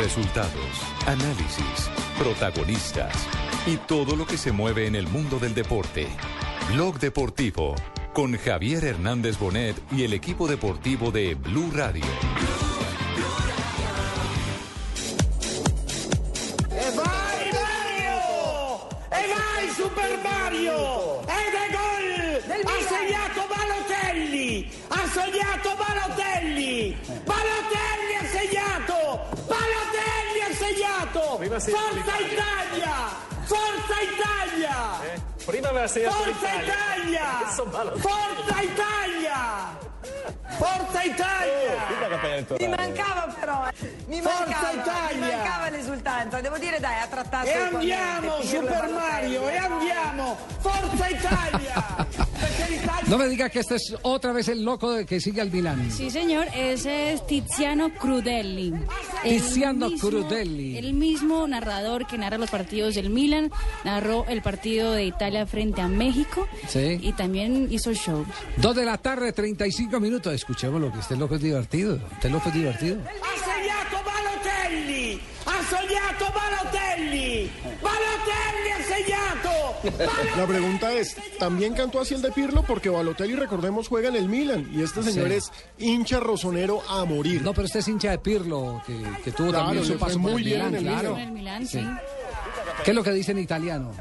Resultados, análisis, protagonistas y todo lo que se mueve en el mundo del deporte. Blog Deportivo con Javier Hernández Bonet y el equipo deportivo de Blue Radio. E vai Mario! Vai Super Mario! È gol! Ha Balotelli! Ha! Balotelli segnato! Forza Italia! Forza Italia! Prima aveva segnato Forza Italia! Balotelli. Forza Italia! Forza Italia! Mi mancava però, eh. mi Forza mancava, Italia! mi mancava l'esultanza, devo dire dai, ha trattato E equamente andiamo Super. Mario, e andiamo! Forza Italia! No me diga que este es otra vez el loco de que sigue al Milán. Sí, señor, ese es Tiziano Crudelli. El Tiziano mismo- Crudelli. El mismo narrador que narra los partidos del Milan, narró el partido de Italia frente a México Sí. y también hizo show. Dos de la tarde, 35 minutos. Escuchemos lo que este loco es divertido. Este loco es divertido. Ha segnato Balotelli! Balotelli! Balotelli ha! La pregunta es, ¿también cantó así el de Pirlo? Porque Balotelli, recordemos, juega en el Milan y este señor Sí. es hincha rosonero a morir. No, pero este es hincha de Pirlo, que, que tuvo Claro, también su paso por muy el bien en el claro. Sí. ¿Qué es lo que dice en italiano?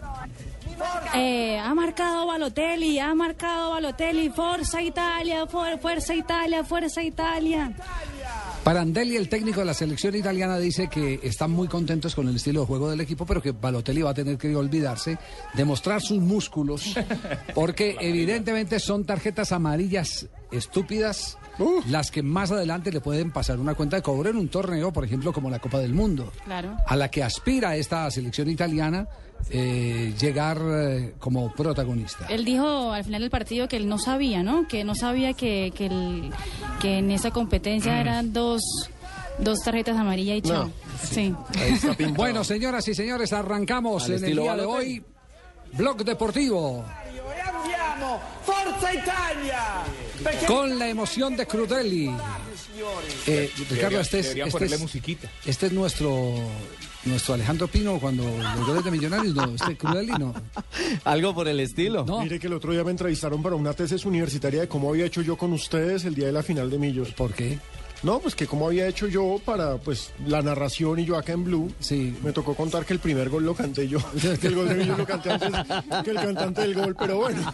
Eh, ha marcado Balotelli, ha marcado Balotelli, Forza Italia, for- Fuerza Italia, Fuerza Italia. Parandelli, el técnico de la selección italiana, dice que están muy contentos con el estilo de juego del equipo, pero que Balotelli va a tener que olvidarse de mostrar sus músculos, porque evidentemente son tarjetas amarillas estúpidas las que más adelante le pueden pasar una cuenta de cobro en un torneo, por ejemplo, como la Copa del Mundo, Claro. a la que aspira esta selección italiana eh, llegar eh, como protagonista. Él dijo al final del partido que él no sabía, ¿no? Que no sabía que, que, el- que en esa competencia eran dos, dos tarjetas amarillas y chao. No. Sí. Bueno, señoras y señores, arrancamos Al en el día de hoy. Blog Deportivo. Forza Italia! Con la emoción de Crudelli. Eh, Ricardo, este es, este, es, musiquita. este es nuestro nuestro Alejandro Pino cuando los goles de Millonarios, no, este Crudelli no. Algo por el estilo. No, Mire que el otro día me entrevistaron para una tesis universitaria de cómo había hecho yo con ustedes el día de la final de Millos. ¿por qué? No, pues que cómo había hecho yo para pues la narración y yo acá en Blue. Sí. Me tocó contar que el primer gol lo canté yo, que el gol de lo canté antes que el cantante del gol, pero bueno.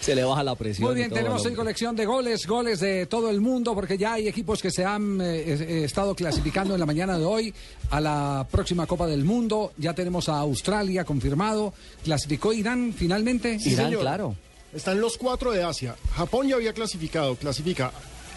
Se le baja la presión. Muy bien, tenemos hoy hombre. colección de goles, goles de todo el mundo, porque ya hay equipos que se han eh, eh, estado clasificando en la mañana de hoy a la próxima Copa del Mundo. Ya tenemos a Australia confirmado. ¿Clasificó Irán finalmente? Sí, Irán, señor. claro. Están los cuatro de Asia. Japón ya había clasificado, clasifica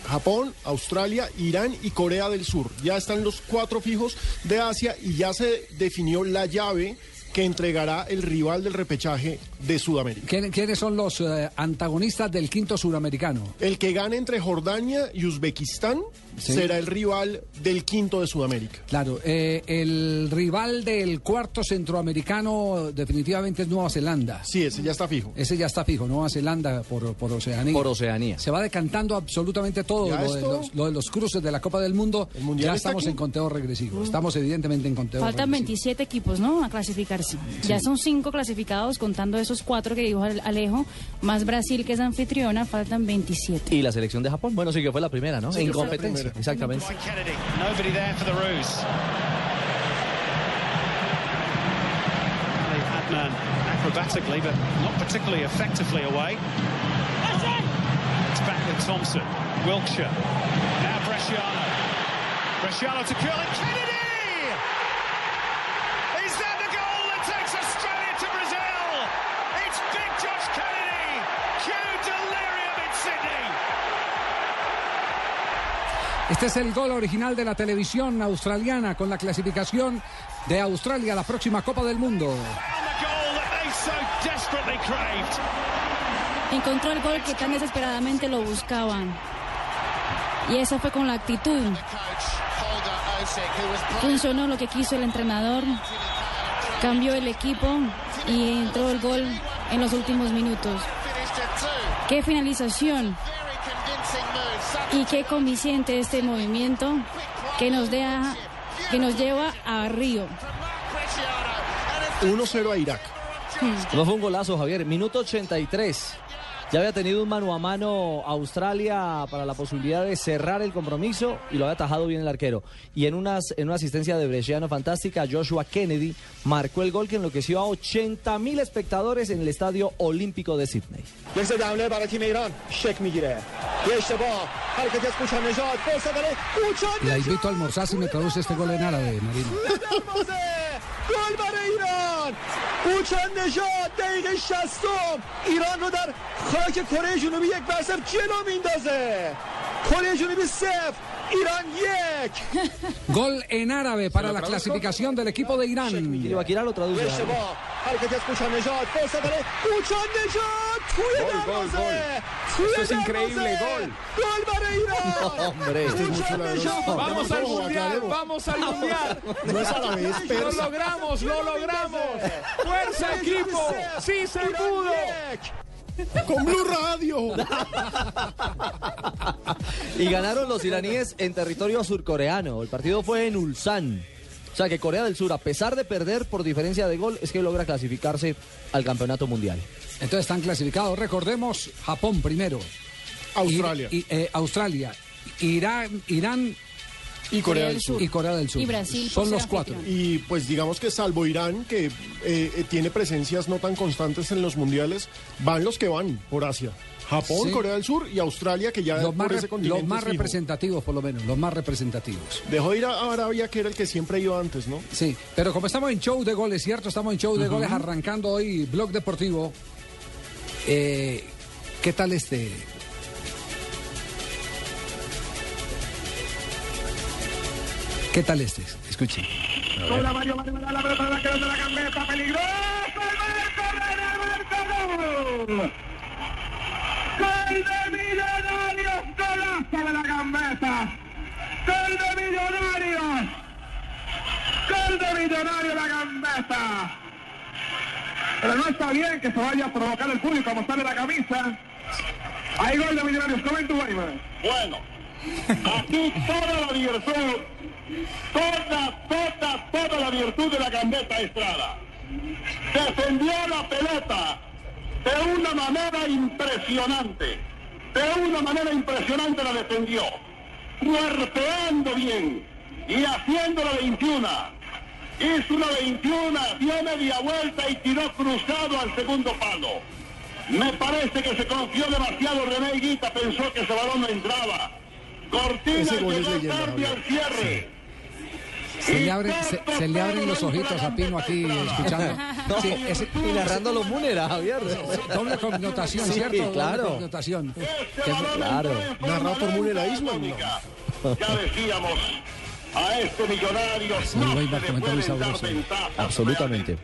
Japón, Australia, Irán y Corea del Sur. Ya están los cuatro fijos de Asia y ya se definió la llave que entregará el rival del repechaje de Sudamérica. ¿Quién- ¿Quiénes son los eh, antagonistas del quinto suramericano? El que gane entre Jordania y Uzbekistán Sí. será el rival del quinto de Sudamérica. Claro, eh, el rival del cuarto centroamericano definitivamente es Nueva Zelanda. Sí, ese ya está fijo. Ese ya está fijo, Nueva Zelanda por, por Oceanía. Por Oceanía. Se va decantando absolutamente todo. Lo de, los, lo de los cruces de la Copa del Mundo, El Mundial ya estamos aquí. en conteo regresivo. Estamos evidentemente en conteo Faltan regresivo. 27 equipos, ¿no? A clasificarse. Ya son cinco clasificados, contando esos cuatro que dijo Ale- Alejo, más Brasil que es anfitriona, faltan 27. Y la selección de Japón, bueno, sí que fue la primera, ¿no? Sí, en competencia, primera. exactamente. Kennedy, nobody there for the ruse. They had man acrobatically, but not particularly effectively away. It's back with Thompson. Wilkshire. Now Bresciano. Bresciano to Curlin. Kennedy! Este es el gol original de la televisión australiana con la clasificación de Australia a la próxima Copa del Mundo. Encontró el gol que tan desesperadamente lo buscaban. Y eso fue con la actitud. Funcionó lo que quiso el entrenador. Cambió el equipo y entró el gol en los últimos minutos. Qué finalización y qué convincente este movimiento que nos deja que nos lleva a Río. 1-0 a Irak. No fue un golazo, Javier. Minuto 83. Ya había tenido un mano a mano Australia para la posibilidad de cerrar el compromiso y lo había atajado bien el arquero. Y en, unas, en una asistencia de Bresciano fantástica, Joshua Kennedy marcó el gol que enloqueció a 80 mil espectadores en el Estadio Olímpico de Sydney. La invito a almorzar si me traduce este gol en árabe, Marino. گل برای ایران. کوچان نژاد دقیقه 60 ایران رو در خاک کره جنوبی یک بر صفر جلو میندازه کره جنوبی صفر ایران یک. Gol en árabe para la clasificación del equipo de Irán. Ibaquira lo traduce. Gol, gol, gol. Esto es increíble, gol. Gol Mareira. Hombre. Este es mucho vamos al mundial, vamos al mundial. No es a la vez, pero lo logramos, lo logramos. Fuerza equipo, sí se pudo. Con Blue Radio. y ganaron los iraníes en territorio surcoreano. El partido fue en Ulsan. O sea que Corea del Sur, a pesar de perder por diferencia de gol, es que logra clasificarse al campeonato mundial. Entonces están clasificados. Recordemos, Japón primero. Australia. Y- y, eh, Australia. Irán, Irán Y Corea del Sur. y Corea del Sur. Y Brasil por Son los cuatro. Y pues digamos que salvo Irán, que eh, eh, tiene presencias no tan constantes en los mundiales, van los que van por Asia. Japón, Sí. Corea del Sur y Australia, que ya Los más, ese continente los más es representativos, por lo menos, los más representativos. Dejó de ir a Arabia, que era el que siempre iba antes, ¿no? Sí, pero como estamos en show de goles, ¿cierto? Estamos en show de goles arrancando hoy Blog Deportivo. Eh, ¿Qué tal este? ¿Qué tal este? Escuchen. Hola Mario Mario Mario, la pelota la la gambeta, peligroso, el marco, el marco, gol. Gol de Millonarios, golazo de la gambeta. Gol de Millonarios. Gol de Millonarios la gambeta. Pero no está bien que se vaya a provocar el público a mostrarle la camisa. Hay gol de Millonarios, comenta Weimar. Bueno, aquí toda la virtud toda, toda, toda la virtud de la gambeta Estrada. Defendió la pelota de una manera impresionante. De una manera impresionante la defendió. Cuerpeando bien y haciendo la 21. Hizo una 21, dio media vuelta y tiró cruzado al segundo palo. Me parece que se confió demasiado René Guita, pensó que ese balón no entraba. Cortina llegó tarde al cierre. Se le, abren, se, se le abren los ojitos a Pino aquí escuchando. Sí, ese- Y narrando los Múnera, Javier. doble connotación, Sí, ¿cierto? Doble claro. connotación. Este balón claro. Narrado por Munera Isman, ¿no? Ya decíamos, a este millonario Sí, no Weimar, se le comentario pueden dar sabroso. ventajas. Absolutamente.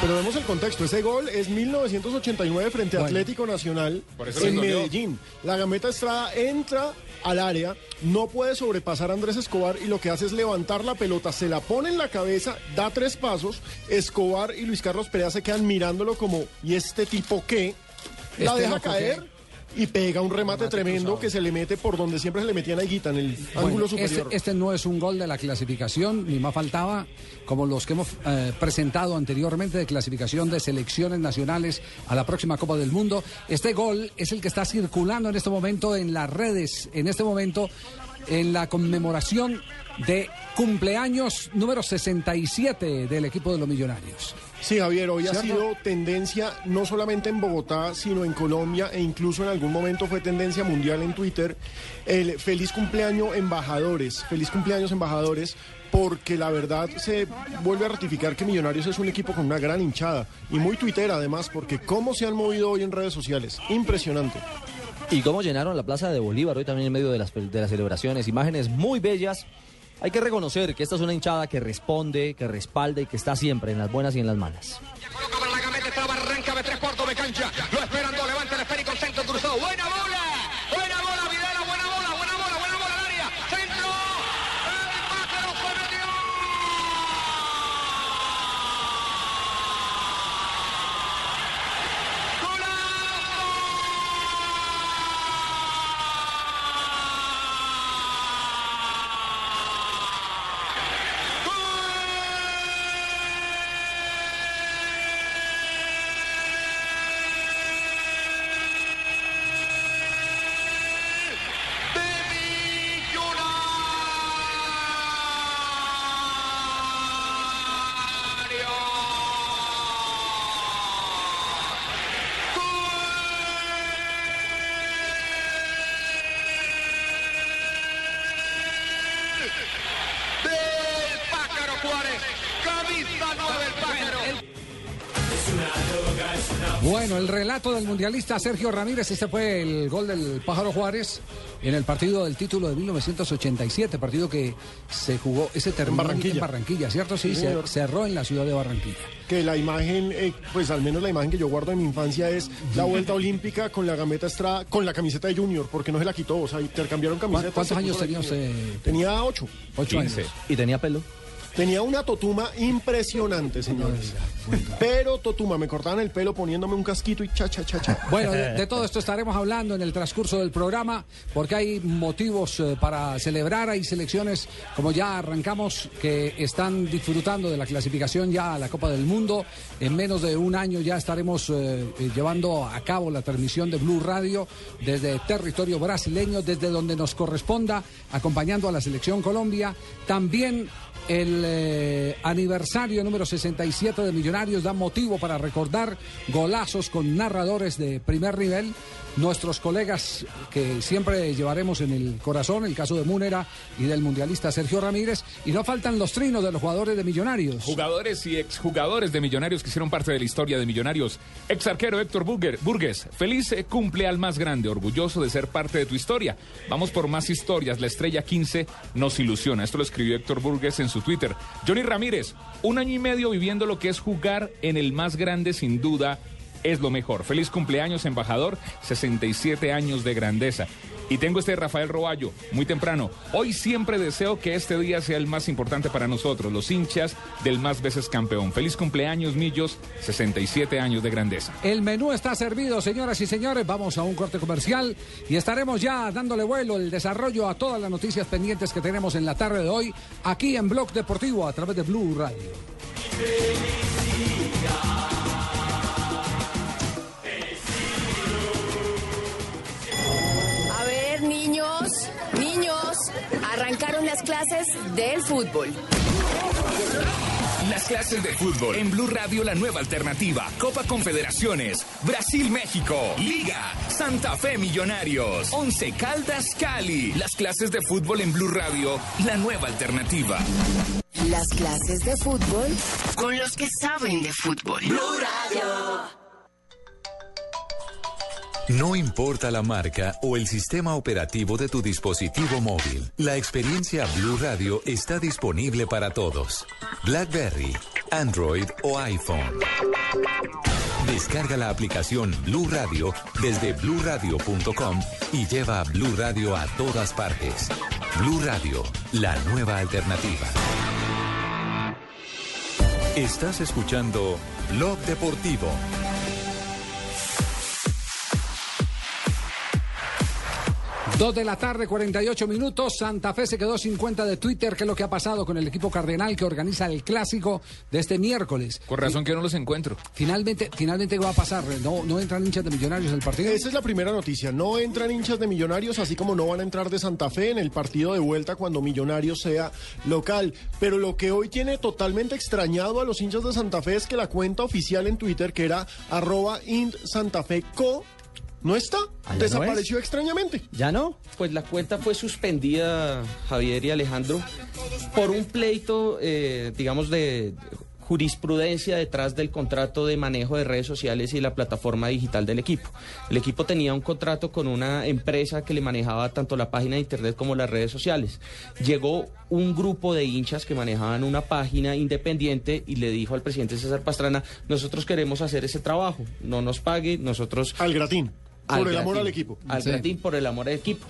Pero vemos el contexto. Ese gol es 1989 frente a Bueno. Atlético Nacional en. Medellín. La gambeta Estrada entra al área, no puede sobrepasar a Andrés Escobar y lo que hace es levantar la pelota, se la pone en la cabeza, da tres pasos. Escobar y Luis Carlos Perea se quedan mirándolo como, ¿y este tipo qué? La Este deja caer. Y pega un remate, tremendo que se le mete por donde siempre se le metían a Higuita, en el Bueno, ángulo este, superior. este no es un gol de la clasificación, ni más faltaba, como los que hemos eh, presentado anteriormente de clasificación de selecciones nacionales a la próxima Copa del Mundo. Este gol es el que está circulando en este momento en las redes, en este momento en la conmemoración de cumpleaños número 67 del equipo de los Millonarios. Sí, Javier, hoy ha sido tendencia no solamente en Bogotá, sino en Colombia e incluso en algún momento fue tendencia mundial en Twitter. El feliz cumpleaños embajadores, feliz cumpleaños embajadores, porque la verdad se vuelve a ratificar que Millonarios es un equipo con una gran hinchada y muy tuitera además, porque cómo se han movido hoy en redes sociales, impresionante. Y cómo llenaron la plaza de Bolívar hoy también en medio de las, de las celebraciones. Imágenes muy bellas. Hay que reconocer que esta es una hinchada que responde, que respalda y que está siempre en las buenas y en las malas. Del mundialista Sergio Ramírez, este fue el gol del Pájaro Juárez en el partido del título de 1987, partido que se jugó, ese terminó en Barranquilla. Barranquilla, ¿cierto? Sí, Sí, se cerró en la ciudad de Barranquilla. Que la imagen, eh, pues al menos la imagen que yo guardo de mi infancia es la vuelta olímpica con la gameta Estrada, con la camiseta de Junior, porque no se la quitó, o sea, intercambiaron camisetas. ¿Cuántos años tenía usted? Tenía ocho. Ocho años. ¿Y tenía pelo? Tenía una totuma impresionante, señores. Pero totuma, me cortaban el pelo poniéndome un casquito y cha, cha, cha, cha. Bueno, de, de todo esto estaremos hablando en el transcurso del programa, porque hay motivos eh, para celebrar, hay selecciones, como ya arrancamos, que están disfrutando de la clasificación ya a la Copa del Mundo. En menos de un año ya estaremos eh, eh, llevando a cabo la transmisión de Blue Radio desde territorio brasileño, desde donde nos corresponda, acompañando a la selección Colombia. También el eh, aniversario número 67 de Millonarios da motivo para recordar golazos con narradores de primer nivel. Nuestros colegas que siempre llevaremos en el corazón, el caso de Múnera y del mundialista Sergio Ramírez. Y no faltan los trinos de los jugadores de Millonarios. Jugadores y exjugadores de Millonarios que hicieron parte de la historia de Millonarios. Ex arquero Héctor Burgues, feliz cumple al más grande, orgulloso de ser parte de tu historia. Vamos por más historias. La estrella 15 nos ilusiona. Esto lo escribió Héctor Burgues en su Twitter. Johnny Ramírez, un año y medio viviendo lo que es jugar en el más grande, sin duda, es lo mejor. Feliz cumpleaños, embajador. 67 años de grandeza. Y tengo este Rafael Roballo, muy temprano. Hoy siempre deseo que este día sea el más importante para nosotros, los hinchas del más veces campeón. Feliz cumpleaños, Millos, 67 años de grandeza. El menú está servido, señoras y señores. Vamos a un corte comercial y estaremos ya dándole vuelo, el desarrollo a todas las noticias pendientes que tenemos en la tarde de hoy, aquí en Blog Deportivo a través de Blue Radio. Niños, niños, arrancaron las clases del fútbol. Las clases de fútbol en Blue Radio, la nueva alternativa. Copa Confederaciones, Brasil-México, Liga, Santa Fe Millonarios, Once Caldas Cali. Las clases de fútbol en Blue Radio, la nueva alternativa. Las clases de fútbol con los que saben de fútbol. No importa la marca o el sistema operativo de tu dispositivo móvil, la experiencia Blue Radio está disponible para todos. BlackBerry, Android o iPhone. Descarga la aplicación Blue Radio desde bluradio.com y lleva Blue Radio a todas partes. Blue Radio, la nueva alternativa. Estás escuchando Blog Deportivo. Dos de la tarde, 48 minutos. Santa Fe se quedó sin cuenta de Twitter. ¿Qué es lo que ha pasado con el equipo cardenal que organiza el clásico de este miércoles? Con razón que no los encuentro. Finalmente, finalmente ¿qué va a pasar? ¿No, no entran hinchas de millonarios al partido? Esa es la primera noticia. No entran hinchas de Millonarios, así como no van a entrar de Santa Fe en el partido de vuelta cuando Millonarios sea local. Pero lo que hoy tiene totalmente extrañado a los hinchas de Santa Fe es que la cuenta oficial en Twitter, que era arroba int Santa Fe Co, no está. ¿Ah, no Desapareció extrañamente. ¿Ya no? Pues la cuenta fue suspendida, Javier y Alejandro, por un pleito, eh, digamos, de jurisprudencia detrás del contrato de manejo de redes sociales y la plataforma digital del equipo. El equipo tenía un contrato con una empresa que le manejaba tanto la página de internet como las redes sociales. Llegó un grupo de hinchas que manejaban una página independiente y le dijo al presidente César Pastrana, nosotros queremos hacer ese trabajo, no nos pague, nosotros... Al gratín. Por el amor al equipo. Al Sí. gratín por el amor al equipo.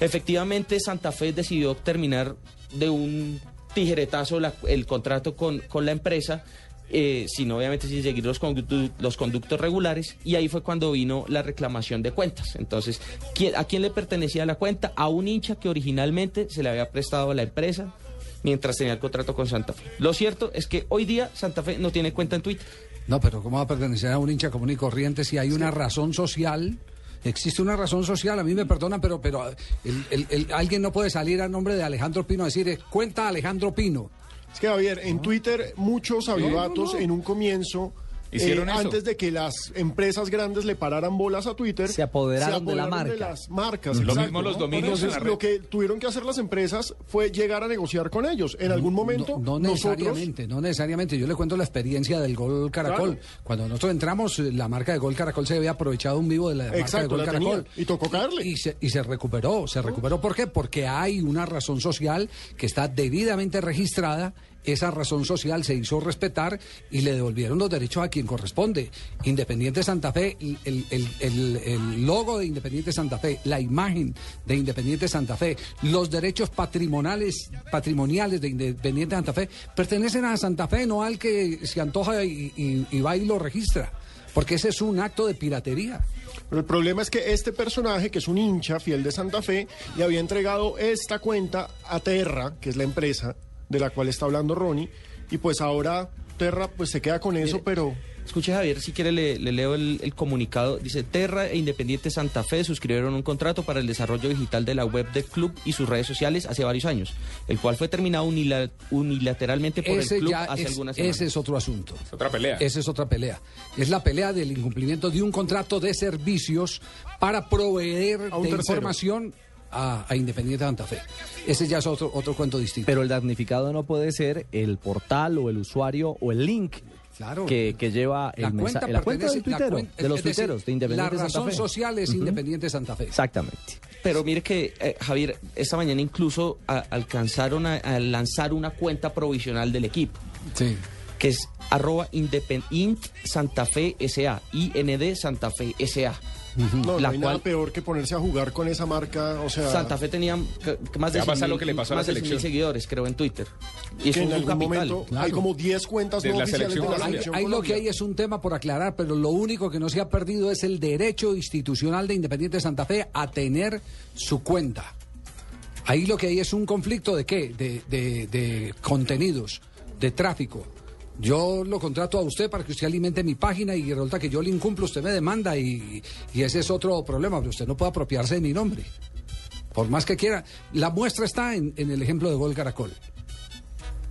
Efectivamente, Santa Fe decidió terminar de un tijeretazo la- el contrato con, con la empresa, eh, sin obviamente sin seguir los, conductos, los conductos regulares, y ahí fue cuando vino la reclamación de cuentas. Entonces, ¿quién- ¿a quién le pertenecía la cuenta? A un hincha que originalmente se le había prestado a la empresa mientras tenía el contrato con Santa Fe. Lo cierto es que hoy día Santa Fe no tiene cuenta en Twitter. No, pero ¿cómo va a pertenecer a un hincha común y corriente si hay una razón social? Existe una razón social, a mí me perdonan, pero, pero el- el- el- alguien no puede salir a nombre de Alejandro Pino a decir, eh, cuenta Alejandro Pino. Es que, Javier, en Twitter muchos avivatos en un comienzo Hicieron eh, eso. antes de que las empresas grandes le pararan bolas a Twitter. Se apoderaron de la marca. las marcas. Lo exacto, mismo los dominios en Entonces, la red. Lo que tuvieron que hacer las empresas fue llegar a negociar con ellos. En algún momento, No, no nosotros. necesariamente, no necesariamente. Yo le cuento la experiencia del Gol Caracol. Claro. Cuando nosotros entramos, la marca de Gol Caracol se había aprovechado un vivo de la marca de Exacto, Gol la Caracol. tenía, y tocó caerle. Y se, y se recuperó, se recuperó. ¿Por qué? Porque hay una razón social que está debidamente registrada. Esa razón social se hizo respetar y le devolvieron los derechos a quien corresponde. Independiente Santa Fe, el, el- el- logo de Independiente Santa Fe, la imagen de Independiente Santa Fe, los derechos patrimoniales, patrimoniales de Independiente Santa Fe pertenecen a Santa Fe, no al que se antoja y, y- y va y lo registra. Porque ese es un acto de piratería. Pero el problema es que este personaje, que es un hincha fiel de Santa Fe, le había entregado esta cuenta a Terra, que es la empresa de la cual está hablando Ronnie, y pues ahora Terra pues se queda con eso, pero... Escuche Javier, si quiere le, le leo el, el comunicado. Dice, Terra e Independiente Santa Fe suscribieron un contrato para el desarrollo digital de la web del club y sus redes sociales hace varios años, el cual fue terminado unila- unilateralmente por Ese el club ya hace es, algunas semanas. ese es otro asunto. Es otra pelea. Esa es otra pelea. Es la pelea del incumplimiento de un contrato de servicios para proveer de tercero. información a, a Independiente Santa Fe. Ese ya es otro, otro cuento distinto. Pero el damnificado no puede ser el portal o el usuario o el link Claro. que, que lleva el mensaje. La cuenta del la tuitero, cuen- de los decir, tuiteros, de Independiente La Santa razón Fe. social es. Independiente Santa Fe. Exactamente. Pero mire que, eh, Javier, esta mañana incluso a- alcanzaron a, a lanzar una cuenta provisional del equipo, Sí. que es arroba independ- int Santa Fe SA, IND Santa Fe SA. No, La no hay cual- nada peor que ponerse a jugar con esa marca, o sea... Santa Fe tenía más de Ya pasa 100.000 lo que le pasó a la más de 100.000 selección. seguidores, creo, en Twitter. Y es que un en algún capital. momento hay como 10 cuentas De no la oficiales de selección la selección Ahí lo que hay es un tema por aclarar, pero lo único que no se ha perdido es el derecho institucional de Independiente Santa Fe a tener su cuenta. Ahí lo que hay es un conflicto de qué? De, de- de contenidos, de tráfico. Yo lo contrato a usted para que usted alimente mi página y resulta que yo le incumplo, usted me demanda y, y ese es otro problema, pero usted no puede apropiarse de mi nombre. Por más que quiera. La muestra está en, en el ejemplo de Gol Caracol.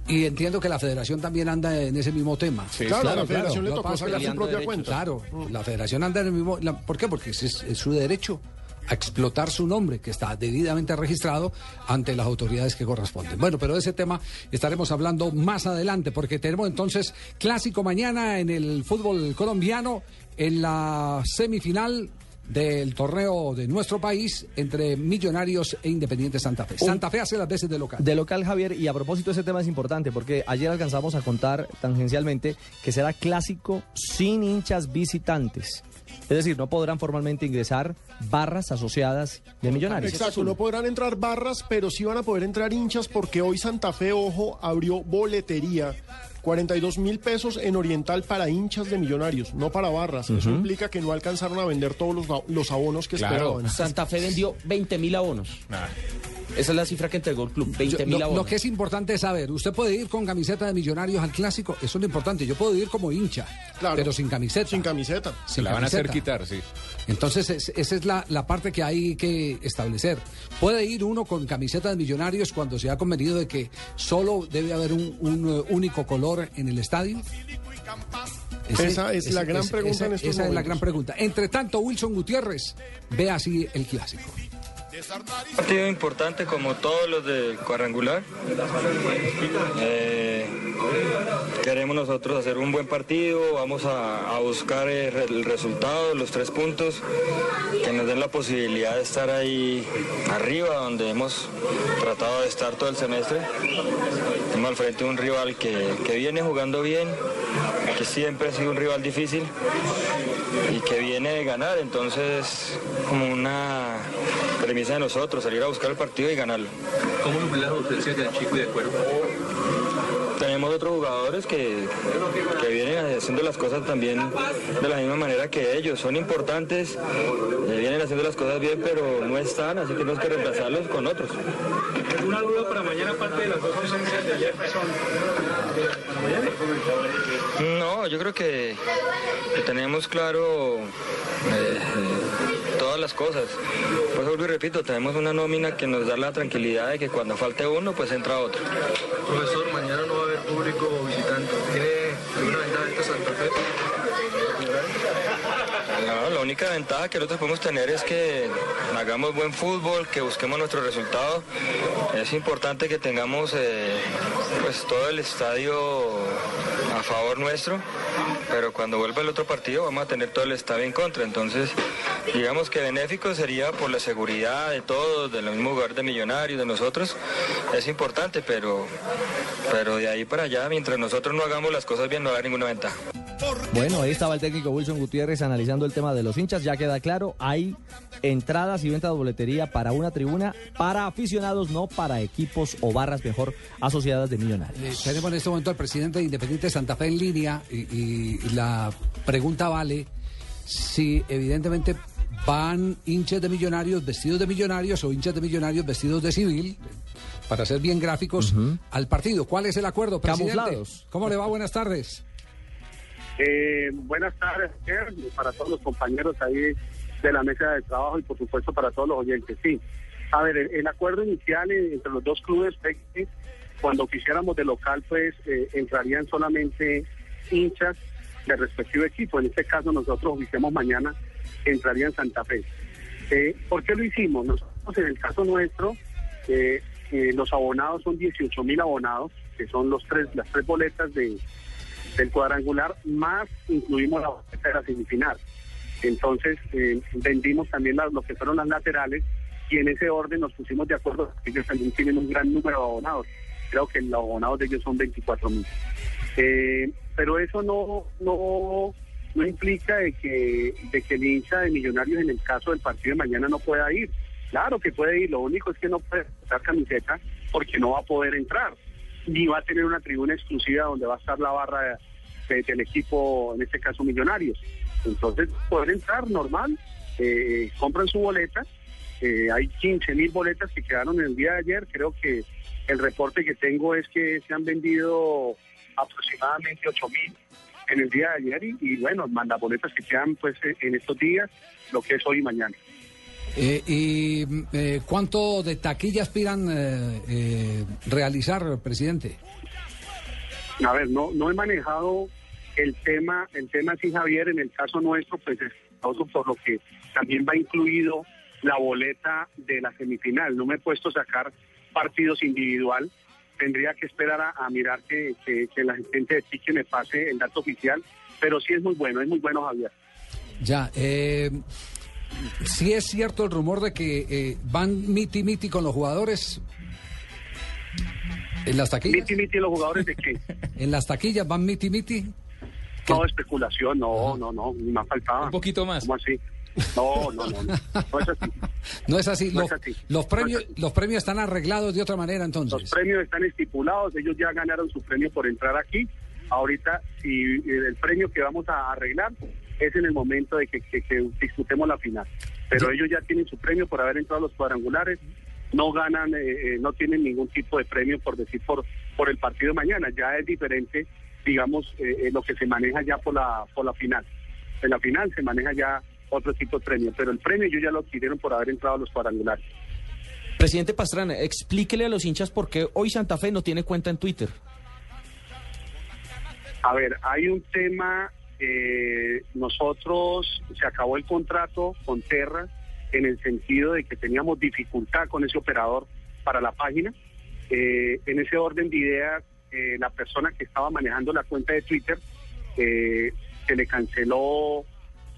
Y entiendo que la federación también anda en ese mismo tema. Sí, Claro, la federación le tocó sacar su propia derechos. cuenta. Claro, la federación anda en el mismo... la- ¿Por qué? Porque es su derecho a explotar su nombre, que está debidamente registrado ante las autoridades que corresponden. Bueno, pero de ese tema estaremos hablando más adelante, porque tenemos entonces clásico mañana en el fútbol colombiano, en la semifinal del torneo de nuestro país entre Millonarios e Independiente Santa Fe. Santa Fe hace las veces de local. De local, Javier, y a propósito ese tema es importante porque ayer alcanzamos a contar tangencialmente que será clásico sin hinchas visitantes. Es decir, no podrán formalmente ingresar barras asociadas de millonarios. Exacto, no podrán entrar barras, pero sí van a poder entrar hinchas porque hoy Santa Fe, ojo, abrió boletería. 42 mil pesos en Oriental para hinchas de millonarios, no para barras. Eso implica que no alcanzaron a vender todos los, los abonos que Claro. esperaban. Santa Fe vendió 20 mil abonos. Nah. Esa es la cifra que entregó el club, 20 Yo- mil lo, abonos. lo que es importante es saber, usted puede ir con camiseta de millonarios al clásico, eso es lo importante, yo puedo ir como hincha, Claro. pero sin camiseta. Sin camiseta. Se la van a hacer quitar, sí. Entonces, es- esa es la, la parte que hay que establecer. Puede ir uno con camiseta de millonarios cuando se ha convenido de que solo debe haber un, un, eh, único color en el estadio. Esa es la gran pregunta esa- en estos esa es la gran pregunta. Entre tanto, Wilson Gutiérrez ve así el clásico. Partido importante como todos los de cuadrangular. Eh, queremos nosotros hacer un buen partido, vamos a, buscar el resultado, los tres puntos, que nos den la posibilidad de estar ahí arriba, donde hemos tratado de estar todo el semestre. Tenemos al frente un rival que viene jugando bien, que siempre ha sido un rival difícil y que viene de ganar, entonces como una premisa de nosotros, salir a buscar el partido y ganarlo. ¿Cómo ven las ausencias del chico y de cuerpo? Tenemos otros jugadores que, que vienen haciendo las cosas también de la misma manera que ellos, son importantes, eh, vienen haciendo las cosas bien, pero no están, así que tenemos que reemplazarlos con otros. Una duda para mañana, aparte de las dos ausencias de Jefferson. mañana. No, yo creo que, que tenemos claro eh, todas las cosas. Por eso vuelvo y repito, tenemos una nómina que nos da la tranquilidad de que cuando falte uno, pues entra otro. Profesor, mañana no va a haber público visitante. ¿Tiene alguna ventaja esta Santa Fe? Única ventaja que nosotros podemos tener es que hagamos buen fútbol, que busquemos nuestro resultado. Es importante que tengamos eh, pues todo el estadio a favor nuestro, pero cuando vuelva el otro partido vamos a tener todo el estadio en contra. Entonces, digamos que benéfico sería por la seguridad de todos, del mismo lugar de millonarios, de nosotros. Es importante, pero, pero de ahí para allá, mientras nosotros no hagamos las cosas bien, no va a ninguna ventaja. Bueno, ahí estaba el técnico Wilson Gutiérrez analizando el tema de los hinchas. Ya queda claro, hay entradas y venta de boletería para una tribuna para aficionados, no para equipos o barras mejor asociadas de millonarios. Tenemos en este momento al presidente de Independiente Santa Fe en línea y, y la pregunta vale si evidentemente van hinchas de millonarios vestidos de millonarios o hinchas de millonarios vestidos de civil, para ser bien gráficos, al partido. ¿Cuál es el acuerdo, presidente? Camuflados. ¿Cómo le va? Buenas tardes. Eh, buenas tardes para todos los compañeros ahí de la mesa de trabajo y por supuesto para todos los oyentes. Sí, a ver, el, acuerdo inicial entre los dos clubes cuando quisiéramos de local pues eh, entrarían solamente hinchas del respectivo equipo. En este caso nosotros oficiamos mañana entraría en Santa Fe. Eh, ¿Por qué lo hicimos? Nosotros en el caso nuestro eh, eh, los abonados son 18 mil abonados, que son los tres, las tres boletas de, del cuadrangular, más incluimos la boleta de la semifinal. Entonces, eh, vendimos también las- lo que fueron las laterales y en ese orden nos pusimos de acuerdo. Ellos también tienen un gran número de abonados. Creo que los abonados de ellos son 24 mil. Eh, pero eso no, no, no implica de que, de que el hincha de Millonarios en el caso del partido de mañana no pueda ir. Claro que puede ir, lo único es que no puede usar camiseta porque no va a poder entrar. Ni va a tener una tribuna exclusiva donde va a estar la barra de- del equipo, en este caso Millonarios. Entonces, poder entrar normal, eh, compran su boleta. eh, hay 15 mil boletas que quedaron el día de ayer. Creo que el reporte que tengo es que se han vendido aproximadamente 8 mil en el día de ayer y, bueno, manda boletas que quedan pues en estos días, lo que es hoy y mañana. Eh, ¿Y mm, eh, cuánto de taquilla aspiran eh, eh, realizar, presidente? A ver, no, no he manejado el tema, el tema sí, Javier, en el caso nuestro, pues es por lo que también va incluido la boleta de la semifinal. No me he puesto a sacar partidos individual. Tendría que esperar a, a mirar que, que, que la gente de Tique me pase el dato oficial, pero sí es muy bueno, es muy bueno, Javier. Ya, eh, si es cierto el rumor de que eh, van miti miti con los jugadores en las taquillas. Miti, miti, los jugadores de qué? En las taquillas van miti miti. No, especulación, no, no, no, ni más faltaba. Un poquito más. ¿Cómo así? No, no, no, no, no es así. No es así. No los, es así. los No premios, es así. los premios están arreglados de otra manera entonces. Los premios están estipulados, ellos ya ganaron su premio por entrar aquí. Ahorita, si el premio que vamos a arreglar es en el momento de que, que- que disputemos la final. Pero ellos ya tienen su premio por haber entrado a los cuadrangulares. No ganan, eh, eh, no tienen ningún tipo de premio por decir por por el partido de mañana. Ya es diferente, digamos, eh, eh, lo que se maneja ya por la por la final. En la final se maneja ya otro tipo de premio, pero el premio ellos ya lo adquirieron por haber entrado a los cuadrangulares. Presidente Pastrana, explíquele a los hinchas por qué hoy Santa Fe no tiene cuenta en Twitter. A ver, hay un tema, eh, nosotros se acabó el contrato con Terra en el sentido de que teníamos dificultad con ese operador para la página. Eh, en ese orden de ideas, eh, la persona que estaba manejando la cuenta de Twitter eh, se le canceló,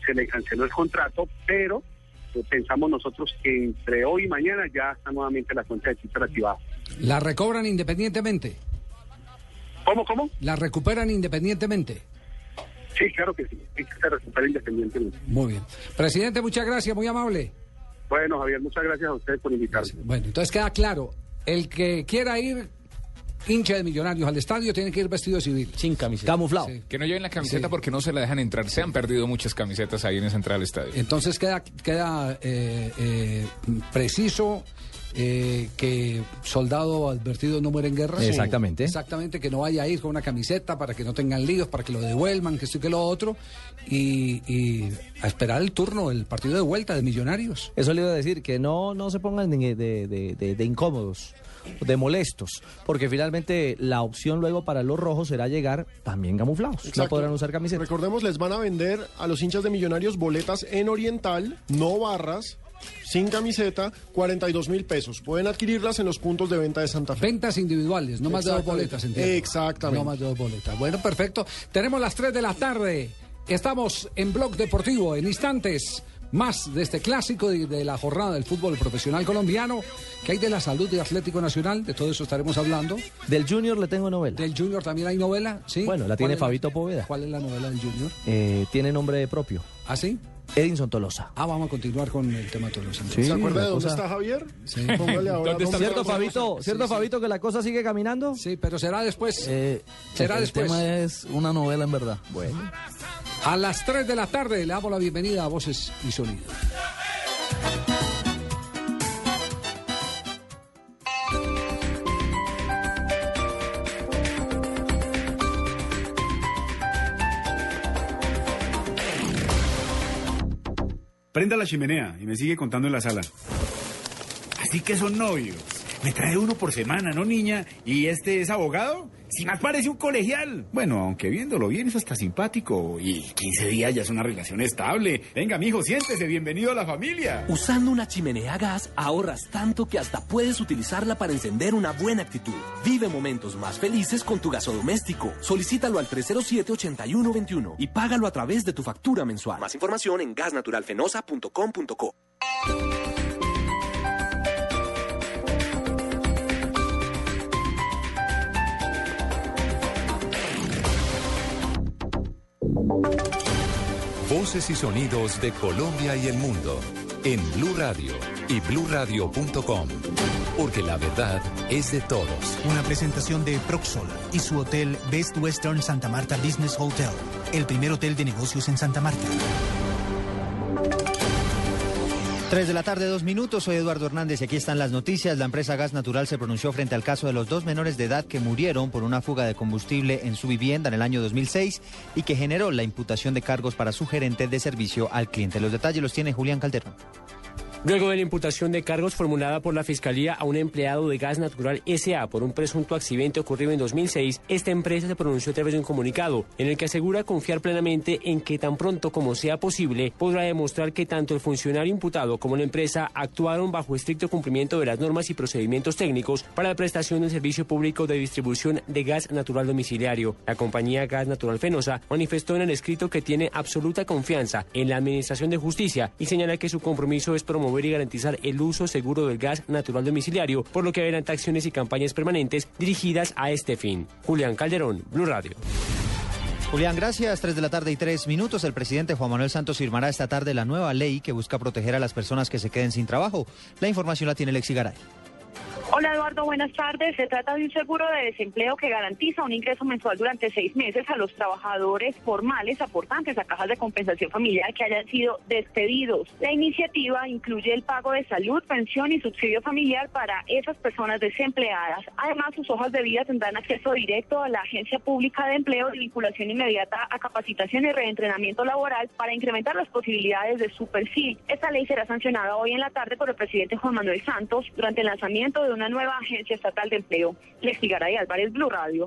se le canceló el contrato, pero pensamos nosotros que entre hoy y mañana ya está nuevamente la cuenta de Twitter activada. ¿La recobran independientemente? ¿Cómo, cómo? ¿La recuperan independientemente? Sí, claro que sí, sí que se recupera independientemente. Muy bien. Presidente, muchas gracias, muy amable. Bueno, Javier, muchas gracias a ustedes por invitarme. Bueno, entonces queda claro, el que quiera ir hincha de millonarios al estadio tiene que ir vestido de civil. Sin camiseta. Camuflado. Que no lleven la camiseta Sí. porque no se la dejan entrar. Se han perdido muchas camisetas ahí en esa entrada al estadio. Entonces queda, queda eh, eh, preciso eh, que soldado advertido no muere en guerra. Exactamente. Exactamente, que no vaya a ir con una camiseta para que no tengan líos, para que lo devuelvan, que esto y que lo otro. Y, y a esperar el turno, el partido de vuelta de millonarios. Eso le iba a decir, que no, no se pongan de, de- de- de- de incómodos. de molestos, porque finalmente la opción luego para los rojos será llegar también camuflados. No podrán usar camiseta. Recordemos, les van a vender a los hinchas de Millonarios boletas en Oriental, no barras, sin camiseta, 42 mil pesos. Pueden adquirirlas en los puntos de venta de Santa Fe. Ventas individuales, no más de dos boletas, entiendo. Exactamente. No más de dos boletas. Bueno, perfecto. Tenemos las 3 de la tarde. Estamos en Blog Deportivo en instantes. Más de este clásico de, de la jornada del fútbol profesional colombiano. que hay de la salud de Atlético Nacional? De todo eso estaremos hablando. Del Junior le tengo novela. Del Junior también hay novela, ¿sí? Bueno, la ¿Cuál tiene Fabito Poveda. ¿Cuál es la novela del Junior? Eh, tiene nombre propio. ¿Ah, sí? Edinson Tolosa. Ah, vamos a continuar con el tema Tolosa. Sí, ¿Se acuerda de dónde cosa- está Javier? Sí. Póngale ahora ¿Dónde está ¿Cierto, Fabito? ¿Cierto, Fabito, que la cosa sigue caminando? Sí, pero será después. Eh, será el después. tema es una novela en verdad. Bueno. A las 3 de la tarde le damos la bienvenida a Voces y Sonido. Prenda la chimenea y me sigue contando en la sala. Así que son novios. Me trae uno por semana, ¿no, niña? ¿Y este es abogado? Si más parece un colegial. Bueno, aunque viéndolo bien, eso está simpático. Y 15 días ya es una relación estable. Venga, mijo, siéntese. Bienvenido a la familia. Usando una chimenea a gas ahorras tanto que hasta puedes utilizarla para encender una buena actitud. Vive momentos más felices con tu gasodoméstico. Solicítalo al 307-8121 y págalo a través de tu factura mensual. Más información en gasnaturalfenosa.com.co. Voces y sonidos de Colombia y el mundo en Blue Radio y bluradio.com. Porque la verdad es de todos. Una presentación de Proxol y su hotel Best Western Santa Marta Business Hotel, el primer hotel de negocios en Santa Marta. 3 de la tarde, dos minutos. Soy Eduardo Hernández y aquí están las noticias. La empresa Gas Natural se pronunció frente al caso de los dos menores de edad que murieron por una fuga de combustible en su vivienda en el año 2006 y que generó la imputación de cargos para su gerente de servicio al cliente. Los detalles los tiene Julián Calderón. Luego de la imputación de cargos formulada por la Fiscalía a un empleado de Gas Natural SA por un presunto accidente ocurrido en 2006, esta empresa se pronunció a través de un comunicado en el que asegura confiar plenamente en que tan pronto como sea posible podrá demostrar que tanto el funcionario imputado como la empresa actuaron bajo estricto cumplimiento de las normas y procedimientos técnicos para la prestación del servicio público de distribución de gas natural domiciliario. La compañía Gas Natural Fenosa manifestó en el escrito que tiene absoluta confianza en la Administración de Justicia y señala que su compromiso es promover y garantizar el uso seguro del gas natural domiciliario, por lo que adelanta acciones y campañas permanentes dirigidas a este fin. Julián Calderón, Blue Radio. Julián, gracias. 3 de la tarde y 3 minutos. El presidente Juan Manuel Santos firmará esta tarde la nueva ley que busca proteger a las personas que se queden sin trabajo. La información la tiene Lexi Garay. Hola Eduardo, buenas tardes. Se trata de un seguro de desempleo que garantiza un ingreso mensual durante seis meses a los trabajadores formales aportantes a cajas de compensación familiar que hayan sido despedidos. La iniciativa incluye el pago de salud, pensión y subsidio familiar para esas personas desempleadas. Además, sus hojas de vida tendrán acceso directo a la Agencia Pública de Empleo y vinculación inmediata a capacitación y reentrenamiento laboral para incrementar las posibilidades de su perfil. Esta ley será sancionada hoy en la tarde por el presidente Juan Manuel Santos durante el lanzamiento de una nueva agencia estatal de empleo. Lexi Garay Álvarez, Blue Radio.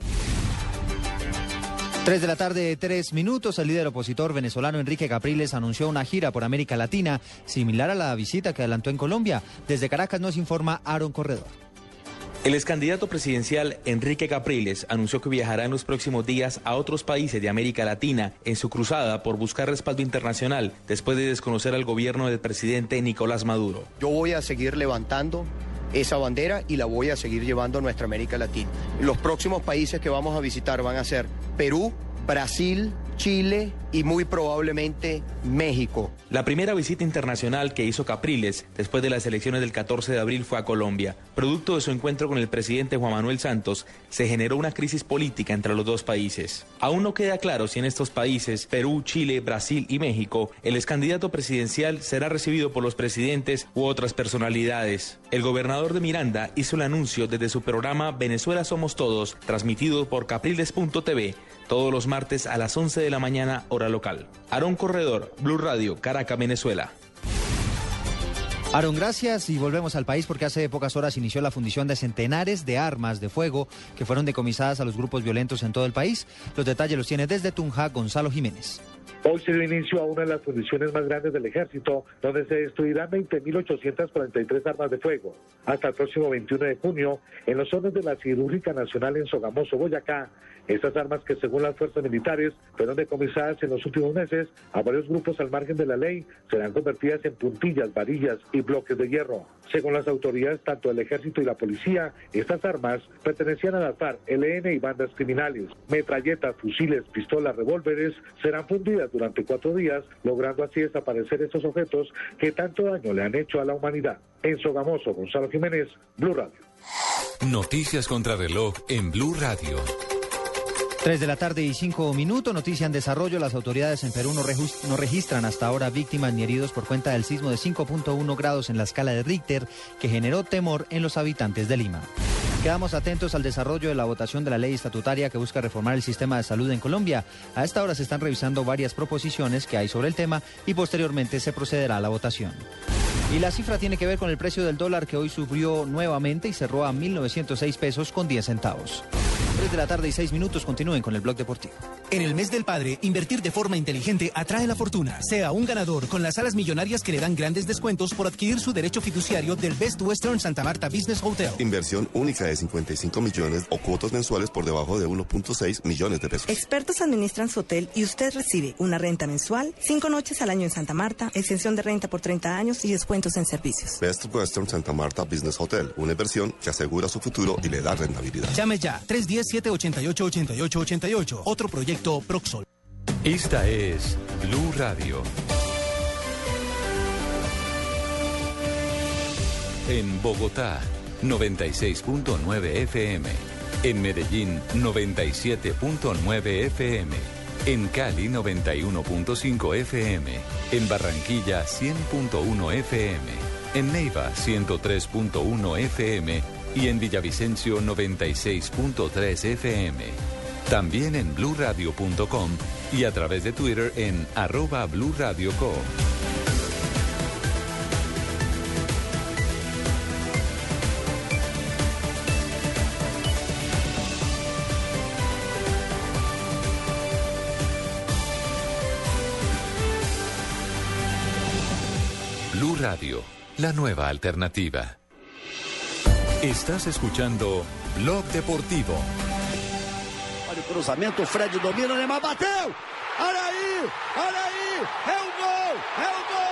3 de la tarde, 3 minutos. El líder opositor venezolano Enrique Capriles anunció una gira por América Latina similar a la visita que adelantó en Colombia. Desde Caracas nos informa Aaron Corredor. El ex candidato presidencial Enrique Capriles anunció que viajará en los próximos días a otros países de América Latina en su cruzada por buscar respaldo internacional después de desconocer al gobierno del presidente Nicolás Maduro. Yo voy a seguir levantando esa bandera y la voy a seguir llevando a nuestra América Latina. Los próximos países que vamos a visitar van a ser Perú, Brasil, Chile y muy probablemente México. La primera visita internacional que hizo Capriles después de las elecciones del 14 de abril fue a Colombia. Producto de su encuentro con el presidente Juan Manuel Santos, se generó una crisis política entre los dos países. Aún no queda claro si en estos países, Perú, Chile, Brasil y México, el ex candidato presidencial será recibido por los presidentes u otras personalidades. El gobernador de Miranda hizo el anuncio desde su programa Venezuela Somos Todos, transmitido por capriles.tv todos los martes a las 11 de la mañana hora local. Aarón Corredor, Blue Radio, Caracas, Venezuela. Aaron, gracias y volvemos al país porque hace pocas horas inició la fundición de centenares de armas de fuego que fueron decomisadas a los grupos violentos en todo el país. Los detalles los tiene desde Tunja Gonzalo Jiménez. Hoy se dio inicio a una de las fundiciones más grandes del ejército, donde se destruirán 20.843 armas de fuego. Hasta el próximo 21 de junio, en los zonas de la Cirúrgica Nacional en Sogamoso, Boyacá, estas armas que según las fuerzas militares fueron decomisadas en los últimos meses a varios grupos al margen de la ley, serán convertidas en puntillas, varillas y bloques de hierro. Según las autoridades, tanto el ejército y la policía, estas armas pertenecían a la FARC, LN y bandas criminales. Metralletas, fusiles, pistolas, revólveres serán fundidas durante cuatro días, logrando así desaparecer estos objetos que tanto daño le han hecho a la humanidad. En Sogamoso, Gonzalo Jiménez, Blue Radio. Noticias contra reloj en Blue Radio. 3 de la tarde y 5 minutos, noticia en desarrollo. Las autoridades en Perú no, registran hasta ahora víctimas ni heridos por cuenta del sismo de 5.1 grados en la escala de Richter que generó temor en los habitantes de Lima. Quedamos atentos al desarrollo de la votación de la ley estatutaria que busca reformar el sistema de salud en Colombia. A esta hora se están revisando varias proposiciones que hay sobre el tema y posteriormente se procederá a la votación. Y la cifra tiene que ver con el precio del dólar que hoy subió nuevamente y cerró a 1.906 pesos con 10 centavos. 3 de la tarde y 6 minutos continúen con el blog deportivo. En el mes del padre, invertir de forma inteligente atrae la fortuna. Sea un ganador con las salas millonarias que le dan grandes descuentos por adquirir su derecho fiduciario del Best Western Santa Marta Business Hotel. Inversión única de 55 millones o cuotas mensuales por debajo de 1.6 millones de pesos. Expertos administran su hotel y usted recibe una renta mensual, cinco noches al año en Santa Marta, extensión de renta por 30 años y descuentos en servicios. Best Western Santa Marta Business Hotel, una inversión que asegura su futuro y le da rentabilidad. Llame ya 310-788-8888. Otro proyecto Proxol. Esta es Blue Radio. En Bogotá, 96.9 FM. En Medellín, 97.9 FM. En Cali, 91.5 FM. En Barranquilla, 100.1 FM. En Neiva, 103.1 FM. Y en Villavicencio, 96.3 FM. También en bluradio.com y a través de Twitter en arroba Blue Radio Co. Blue Radio, la nueva alternativa. Estás escuchando Blog Deportivo. Olha o cruzamento, o Fred domina, o Neymar bateu! Olha aí! Olha aí! É o gol! É o gol!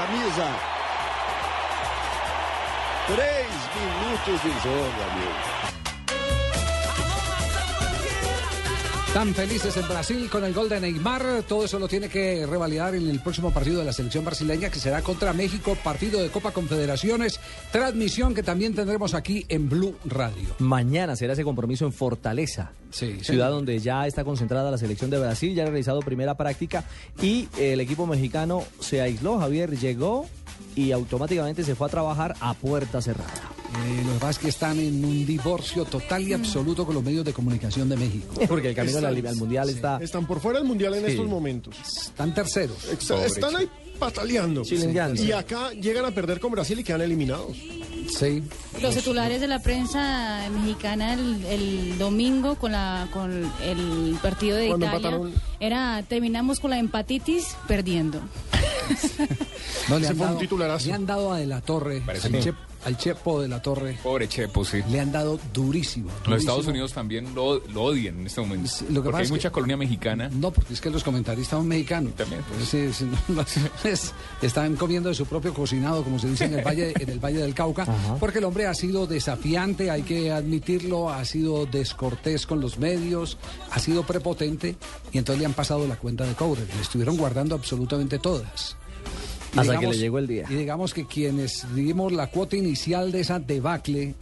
Camisa. Três minutos de jogo, amigo. Tan felices en Brasil con el gol de Neymar, todo eso lo tiene que revalidar en el próximo partido de la selección brasileña que será contra México, partido de Copa Confederaciones, transmisión que también tendremos aquí en Blue Radio. Mañana será ese compromiso en Fortaleza, ciudad señor. donde ya está concentrada la selección de Brasil, ya ha realizado primera práctica y el equipo mexicano se aisló, Javier llegó y automáticamente se fue a trabajar a puerta cerrada. Eh, los que están en un divorcio total y absoluto con los medios de comunicación de México. Porque el camino al, al mundial está... Están por fuera del mundial en Sí. estos momentos. Están terceros. Exa- Están ahí pataleando. Y acá llegan a perder con Brasil y quedan eliminados. Sí. Los titulares de la prensa mexicana el, el domingo con la con el partido de Cuando Italia empataron. era terminamos con la empatitis perdiendo. No, le, han fue un dado, le han dado a De La Torre, Parece al, Chepo de La Torre, Pobre Chepo, sí. le han dado durísimo. Los. Estados Unidos también lo, lo odian en este momento. lo que porque pasa hay es que- mucha colonia mexicana. No, porque es que los comentaristas son mexicanos. También, pues. Sí, sí, no, es- están comiendo de su propio cocinado, como se dice en el Valle, en el valle del Cauca, porque el hombre ha sido desafiante, hay que admitirlo, ha sido descortés con los medios, ha sido prepotente, y entonces le han pasado la cuenta de cobre. Le estuvieron guardando absolutamente todas. Hasta que le llegó el día. Y digamos que quienes dimos la cuota inicial de esa debacle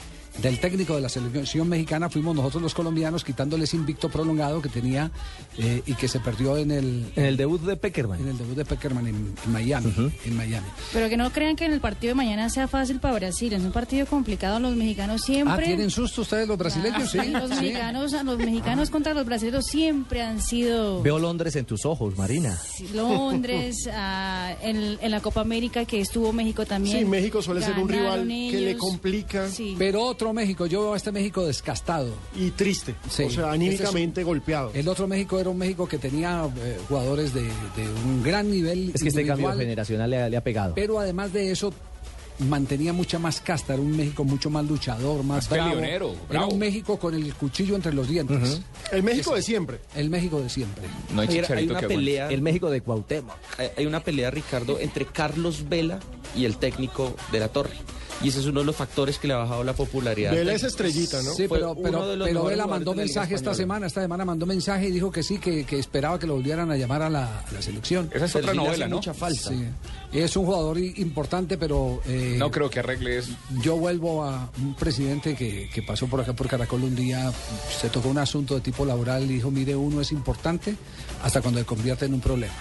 del técnico de la selección mexicana fuimos nosotros los colombianos quitándole ese invicto prolongado que tenía eh, y que se perdió en el En el debut de Peckerman. en el debut de Peckerman en, en Miami, en Miami. Pero que no crean que en el partido de mañana sea fácil para Brasil. Es un partido complicado. Los mexicanos siempre. Ah, ¿tienen susto ustedes los brasileños? Sí. Los sí. mexicanos, los mexicanos contra los brasileños siempre han sido Veo Londres en tus ojos, Marina. Londres, ah, en, en la Copa América que estuvo México también. Sí, México suele ser un rival que le complica Sí. Pero otro México, yo veo a este México descastado. y triste. Sí. O sea, anímicamente golpeado. El otro México era un México que tenía eh, jugadores de, de un gran nivel. Es que este cambio generacional le, ha- le ha pegado. Pero además de eso, mantenía mucha más casta. Era un México mucho más luchador, más, bravo. peleonero, Era un México con el cuchillo entre los dientes. El México de siempre. El México de siempre. No hay Hay- una que pelea, El México de Cuauhtémoc. hay- hay una pelea, Ricardo, entre Carlos Vela y el técnico de la Torre. Y ese es uno de los factores que le ha bajado la popularidad. Vela es estrellita, ¿no? Sí, pero, pero, pero Vela mandó mensaje esta semana. Esta semana mandó mensaje y dijo que sí, que, que esperaba que lo volvieran a llamar a la, a la selección. Esa es otra novela, ¿no? mucha falta. Sí. Es un jugador importante, pero eh, No creo que arregle eso. yo vuelvo a un presidente que, que pasó por acá por Caracol un día, se tocó un asunto de tipo laboral y dijo, mire, uno es importante hasta cuando se convierte en un problema.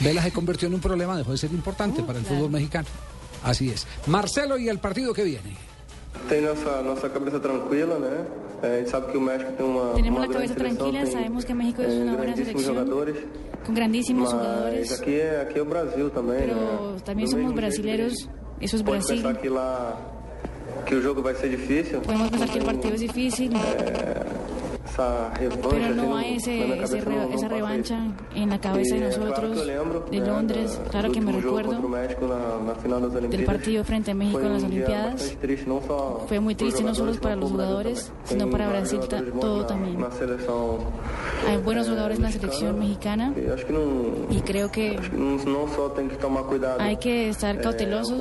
Vela se convirtió en un problema, dejó de ser importante para el fútbol mexicano. Así es. Marcelo y el partido que viene. Tem nossa, nossa cabeça tranquila, né? É, a gente sabe que o México tem uma, Tenemos uma la seleção, tranquila, tem sabemos que México es eh, una buena grandíssimos selección, jogadores, con grandísimos mas jugadores, aqui é, aqui é o Brasil também, pero né? también Do somos mesmo jeito brasileros, que eso es pode Brasil. pensar que lá que o jogo vai ser difícil. Podemos pensar que el partido es difícil, Essa revanche, pero no hay ese, ese re- esa revancha en la cabeza de nosotros, de Londres, claro que me recuerdo. del partido frente a México en las Olimpiadas. Fue muy triste no solo para los jugadores, sino para Brasil todo también. Hay buenos jugadores en la selección mexicana. Y creo que hay que estar eh, cautelosos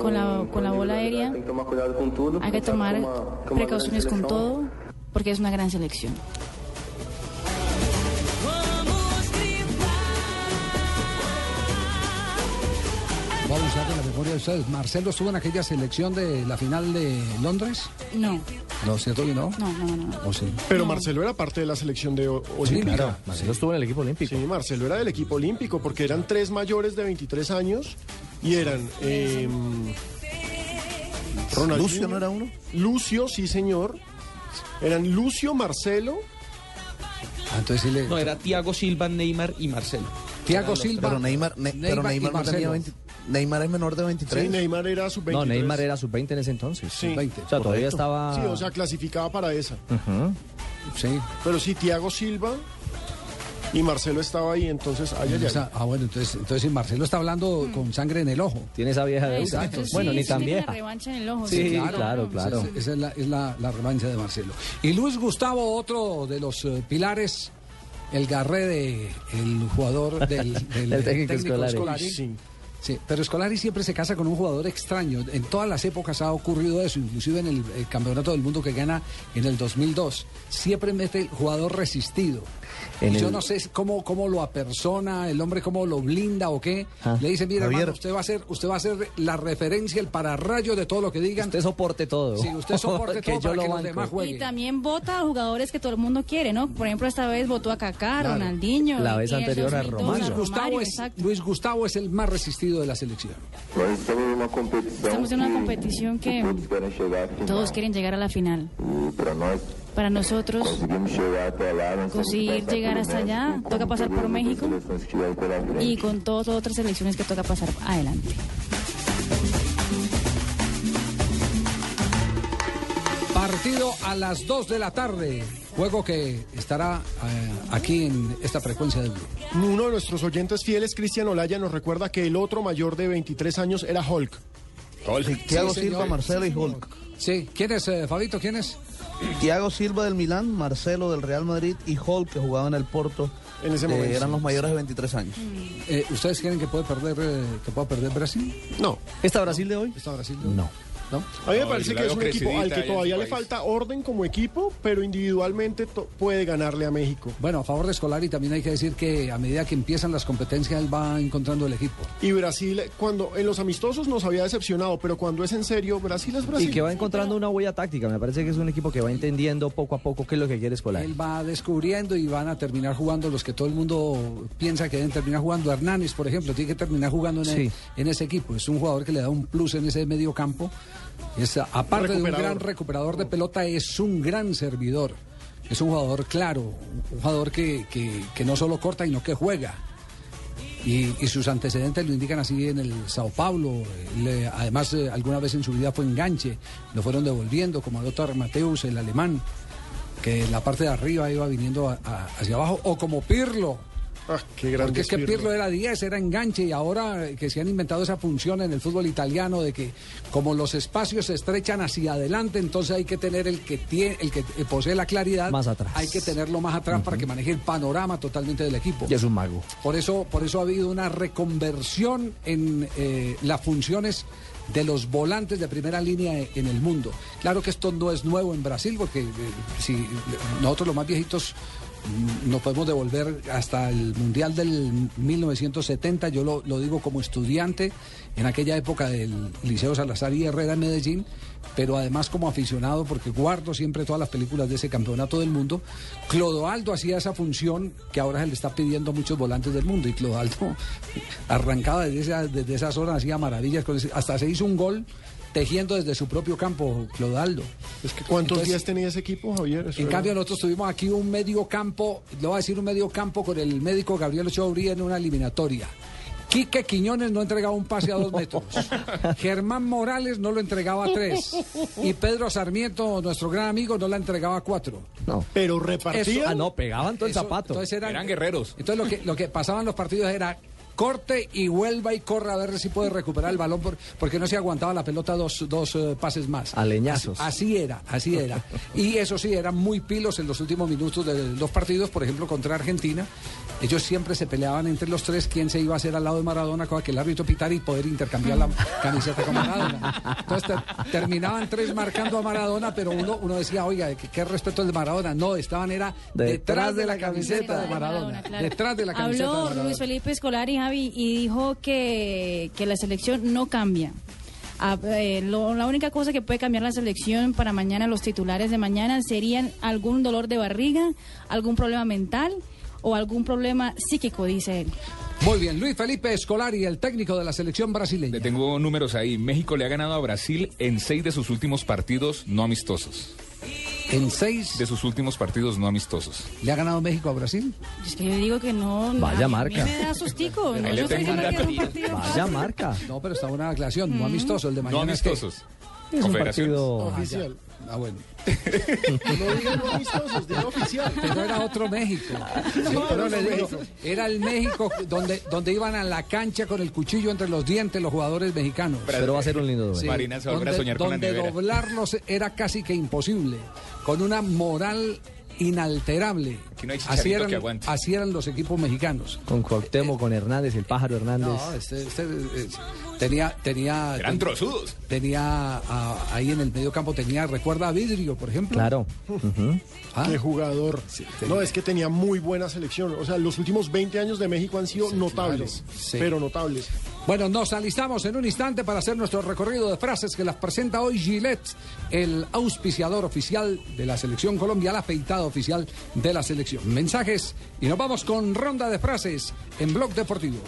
con la, con la bola aérea. Hay que tomar precauciones con todo porque es una gran selección. Vamos a usar de la memoria de ustedes. Marcelo estuvo en aquella selección de la final de Londres. No, No, ¿cierto que no? no, no, no. ¿O sí? Pero Marcelo era parte de la selección de o- olímpica. claro. Marcelo estuvo en el equipo olímpico. Sí, Marcelo era del equipo olímpico porque eran tres mayores de 23 años y eran eh, Ronaldinho, ¿Lucio no era uno? Lucio, sí señor. Eran Lucio, Marcelo. Ah, entonces sí le... No, era Thiago Silva, Neymar y Marcelo. Thiago Silva. Pero Neymar, Ne- pero Neymar y Neymar no tenía Marcelo. 20 Neymar es menor de 23. Sí, Neymar era sub-23. No, Neymar era sub-20 en ese entonces. Sí. O sea, todavía estaba... Sí, o sea, clasificaba para esa. Ujú. Sí. Pero sí, Thiago Silva y Marcelo estaba ahí, entonces ay, ay, ay. Esa- ah, bueno, entonces, entonces si Marcelo está hablando con sangre en el ojo. Tiene esa vieja deuda. Exacto. Bueno, Sí, ni sí, tan tiene vieja. La revancha en el ojo. Sí, claro, claro. Esa, esa es, la, es la- la revancha de Marcelo. Y Luis Gustavo, otro de los eh, pilares, el garré de el jugador del, del, El técnico técnico Scolari. Sí. Sí, pero Scolari siempre se casa con un jugador extraño. En todas las épocas ha ocurrido eso, inclusive en el, eh, campeonato del mundo que gana en el 2002. Siempre mete el jugador resistido. En Y yo el- no sé cómo, cómo lo apersona, el hombre cómo lo blinda o qué. Ah. Le dice, mira, Javier. hermano, usted va a ser, usted va a ser la referencia, el pararrayo de todo lo que digan. Usted soporte todo. Sí, usted soporte que todo yo para lo que los demás Y jueguen. también vota a jugadores que todo el mundo quiere, ¿no? Por ejemplo, esta vez votó a Kaká, Claro. Ronaldinho. La vez y anterior a 2002 Romario. Luis Gustavo, es, exacto. Luis Gustavo es el más resistido de la selección. Estamos en una competición que todos quieren llegar a la final. Para nós Para nosotros, conseguir llegar hasta allá, toca pasar por México y con todas las otras selecciones que toca pasar adelante. Partido a las 2 de la tarde. Juego que estará eh, aquí en esta frecuencia del grupo. Uno de nuestros oyentes fieles, Cristian Olaya, nos recuerda que el otro mayor de 23 años era Hulk. Thiago Sí, Silva, señor. Marcelo y Hulk. Sí, ¿quién es, eh, Fabito? ¿Quién es? Thiago Silva del Milán, Marcelo del Real Madrid y Hulk que jugaba en el Porto. En ese eh, momento. eran los mayores de 23 años. Eh, ¿Ustedes creen que puede perder, eh, que pueda perder Brasil? No. ¿Esta Brasil de hoy? ¿Está Brasil? No. ¿No? A mí me parece que es un equipo al que todavía le falta orden como equipo, pero individualmente to- puede ganarle a México. Bueno, a favor de Escolari también hay que decir que a medida que empiezan las competencias él va encontrando el equipo. Y Brasil, cuando en los amistosos nos había decepcionado, pero cuando es en serio, Brasil es Brasil. Y que va encontrando una huella táctica. Me parece que es un equipo que va entendiendo poco a poco qué es lo que quiere Escolar. Él va descubriendo y van a terminar jugando los que todo el mundo piensa que deben terminar jugando. Hernández, por ejemplo, tiene que terminar jugando en, Sí. en ese equipo. Es un jugador que le da un plus en ese medio campo. Es, aparte de un gran recuperador de pelota, es un gran servidor. Es un jugador claro, un jugador que, que- que no solo corta, sino que juega. Y, y sus antecedentes lo indican así en el Sao Paulo. Le- además, eh, alguna vez en su vida fue enganche. Lo fueron devolviendo, como a Lothar Mateus, el alemán, que en la parte de arriba iba viniendo a- a- hacia abajo. O como Pirlo. Ah, qué grande Porque es que Pirlo. Pirlo era 10, era enganche y ahora que se han inventado esa función en el fútbol italiano de que como los espacios se estrechan hacia adelante, entonces hay que tener el que tiene, el que eh, posee la claridad, Más atrás. hay que tenerlo más atrás para que maneje el panorama totalmente del equipo. Y es un mago. Por eso, por eso ha habido una reconversión en eh, las funciones de los volantes de primera línea e- en el mundo. Claro que esto no es nuevo en Brasil, porque eh, si nosotros los más viejitos nos podemos devolver hasta el Mundial del 1970, yo lo, lo digo como estudiante en aquella época del Liceo Salazar y Herrera en Medellín, pero además como aficionado porque guardo siempre todas las películas de ese campeonato del mundo. Clodoaldo hacía esa función que ahora se le está pidiendo a muchos volantes del mundo y Clodoaldo arrancaba desde esa, desde esa zona, hacía maravillas, hasta se hizo un gol tejiendo desde su propio campo. Es que ¿Cuántos Entonces, días tenía ese equipo, Javier? Eso en era- cambio, nosotros tuvimos aquí un medio campo, le voy a decir un medio campo con el médico Gabriel Ochoa en una eliminatoria. Quique Quiñones no entregaba un pase a dos metros. Germán Morales no lo entregaba a tres. Y Pedro Sarmiento, nuestro gran amigo, no la entregaba a cuatro. No. Pero Eso- repartía. Ah, no, pegaban todo el Eso- zapato. entonces eran, Eran guerreros. Entonces lo que, lo que pasaban los partidos era corte y vuelva y corra a ver si puede recuperar el balón por- porque no se aguantaba la pelota dos, dos eh, pases más. A leñazos. Así, así era, así era. Y eso sí, eran muy pilos en los últimos minutos de los partidos, por ejemplo, contra Argentina. Ellos siempre se peleaban entre los tres quién se iba a hacer al lado de Maradona, con que el árbitro pitara y poder intercambiar la camiseta con Maradona. Entonces ter- terminaban tres marcando a Maradona, pero uno, uno decía, oiga, ¿qué, qué respeto el de Maradona? No, estaban era detrás, de la camiseta de Maradona. Detrás de la camiseta de Habló Maradona. Luis Felipe Escolari, Javi, y dijo que, que la selección no cambia. Ah, eh, lo- la única cosa que puede cambiar la selección para mañana, los titulares de mañana, serían algún dolor de barriga, algún problema mental o algún problema psíquico, dice él. Muy bien, Luis Felipe Escolari, el técnico de la selección brasileña. Le tengo números ahí. México le ha ganado a Brasil en seis de sus últimos partidos no amistosos. En seis De sus últimos partidos no amistosos. le ha ganado México a Brasil. Es que yo digo que no. Vaya a mí marca. me da sustico. No, yo que un partido Vaya marca. No, pero está buena aclaración, no amistoso, el de No mañana que- amistosos. Es un partido. Oficial. Ah, bueno. No digan no amistosos, digan oficial. Pero era otro México. Sí, pero le digo, era el México donde, donde iban a la cancha con el cuchillo entre los dientes los jugadores mexicanos. Pero va a ser un lindo duelo. Sí, Marina se va a volver a donde, soñar con la donde nevera. doblarlos era casi que imposible, con una moral inalterable. Aquí no hay así, eran, que aguante. así eran los equipos mexicanos. Con Cuauhtémoc, con Hernández, el pájaro Hernández. No, este, este, eh, tenía, tenía, Eran trozudos. tenía ah, ahí en el medio campo tenía, recuerda a Vidrio, por ejemplo. Claro. Ah, Qué jugador. No, es que tenía muy buena selección. O sea, los últimos 20 años de México han sido notables. claro. Sí. Pero notables. Bueno, nos alistamos en un instante para hacer nuestro recorrido de frases que las presenta hoy Gillette, el auspiciador oficial de la selección Colombia, la afeitada oficial de la selección. Mensajes y nos vamos con ronda de frases en Blog Deportivo.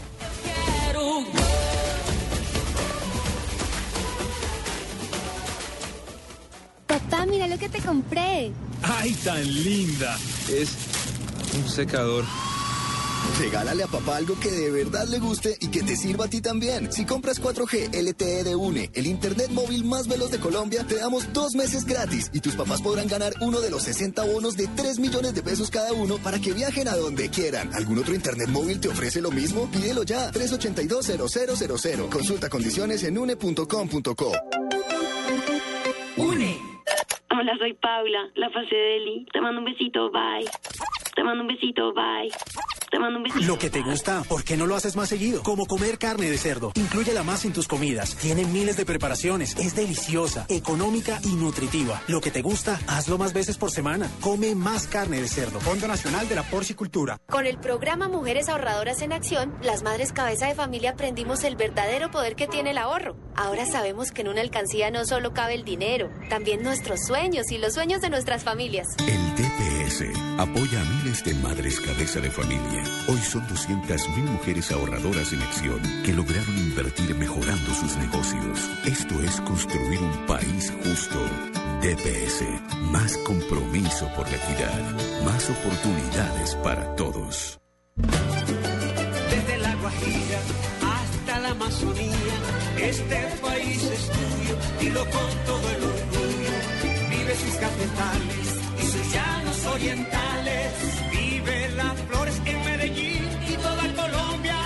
Papá, mira lo que te compré. ¡Ay, tan linda! Es un secador. Regálale a papá algo que de verdad le guste y que te sirva a ti también. Si compras 4G LTE de UNE, el internet móvil más veloz de Colombia, te damos dos meses gratis y tus papás podrán ganar uno de los 60 bonos de 3 millones de pesos cada uno para que viajen a donde quieran. ¿Algún otro internet móvil te ofrece lo mismo? Pídelo ya. 382-0000. Consulta condiciones en une.com.co. Hola, soy Paula, la fase de Eli. Te mando un besito, bye. Te mando un besito, bye. Te mando un besito. Lo que te gusta, ¿por qué no lo haces más seguido? Como comer carne de cerdo. Inclúyela más en tus comidas. Tiene miles de preparaciones. Es deliciosa, económica y nutritiva. Lo que te gusta, hazlo más veces por semana. Come más carne de cerdo. Fondo Nacional de la Porcicultura. Con el programa Mujeres Ahorradoras en Acción, las madres cabeza de familia aprendimos el verdadero poder que tiene el ahorro. Ahora sabemos que en una alcancía no solo cabe el dinero, también nuestros sueños y los sueños de nuestras familias. El Apoya a miles de madres cabeza de familia. Hoy son 200.000 mujeres ahorradoras en acción que lograron invertir mejorando sus negocios. Esto es construir un país justo. DPS, más compromiso por la equidad, más oportunidades para todos. Desde la Guajira hasta la Amazonía, este país es tuyo, dilo con todo el orgullo. Vive sus y llanos orientales, vive las flores en Medellín y toda Colombia,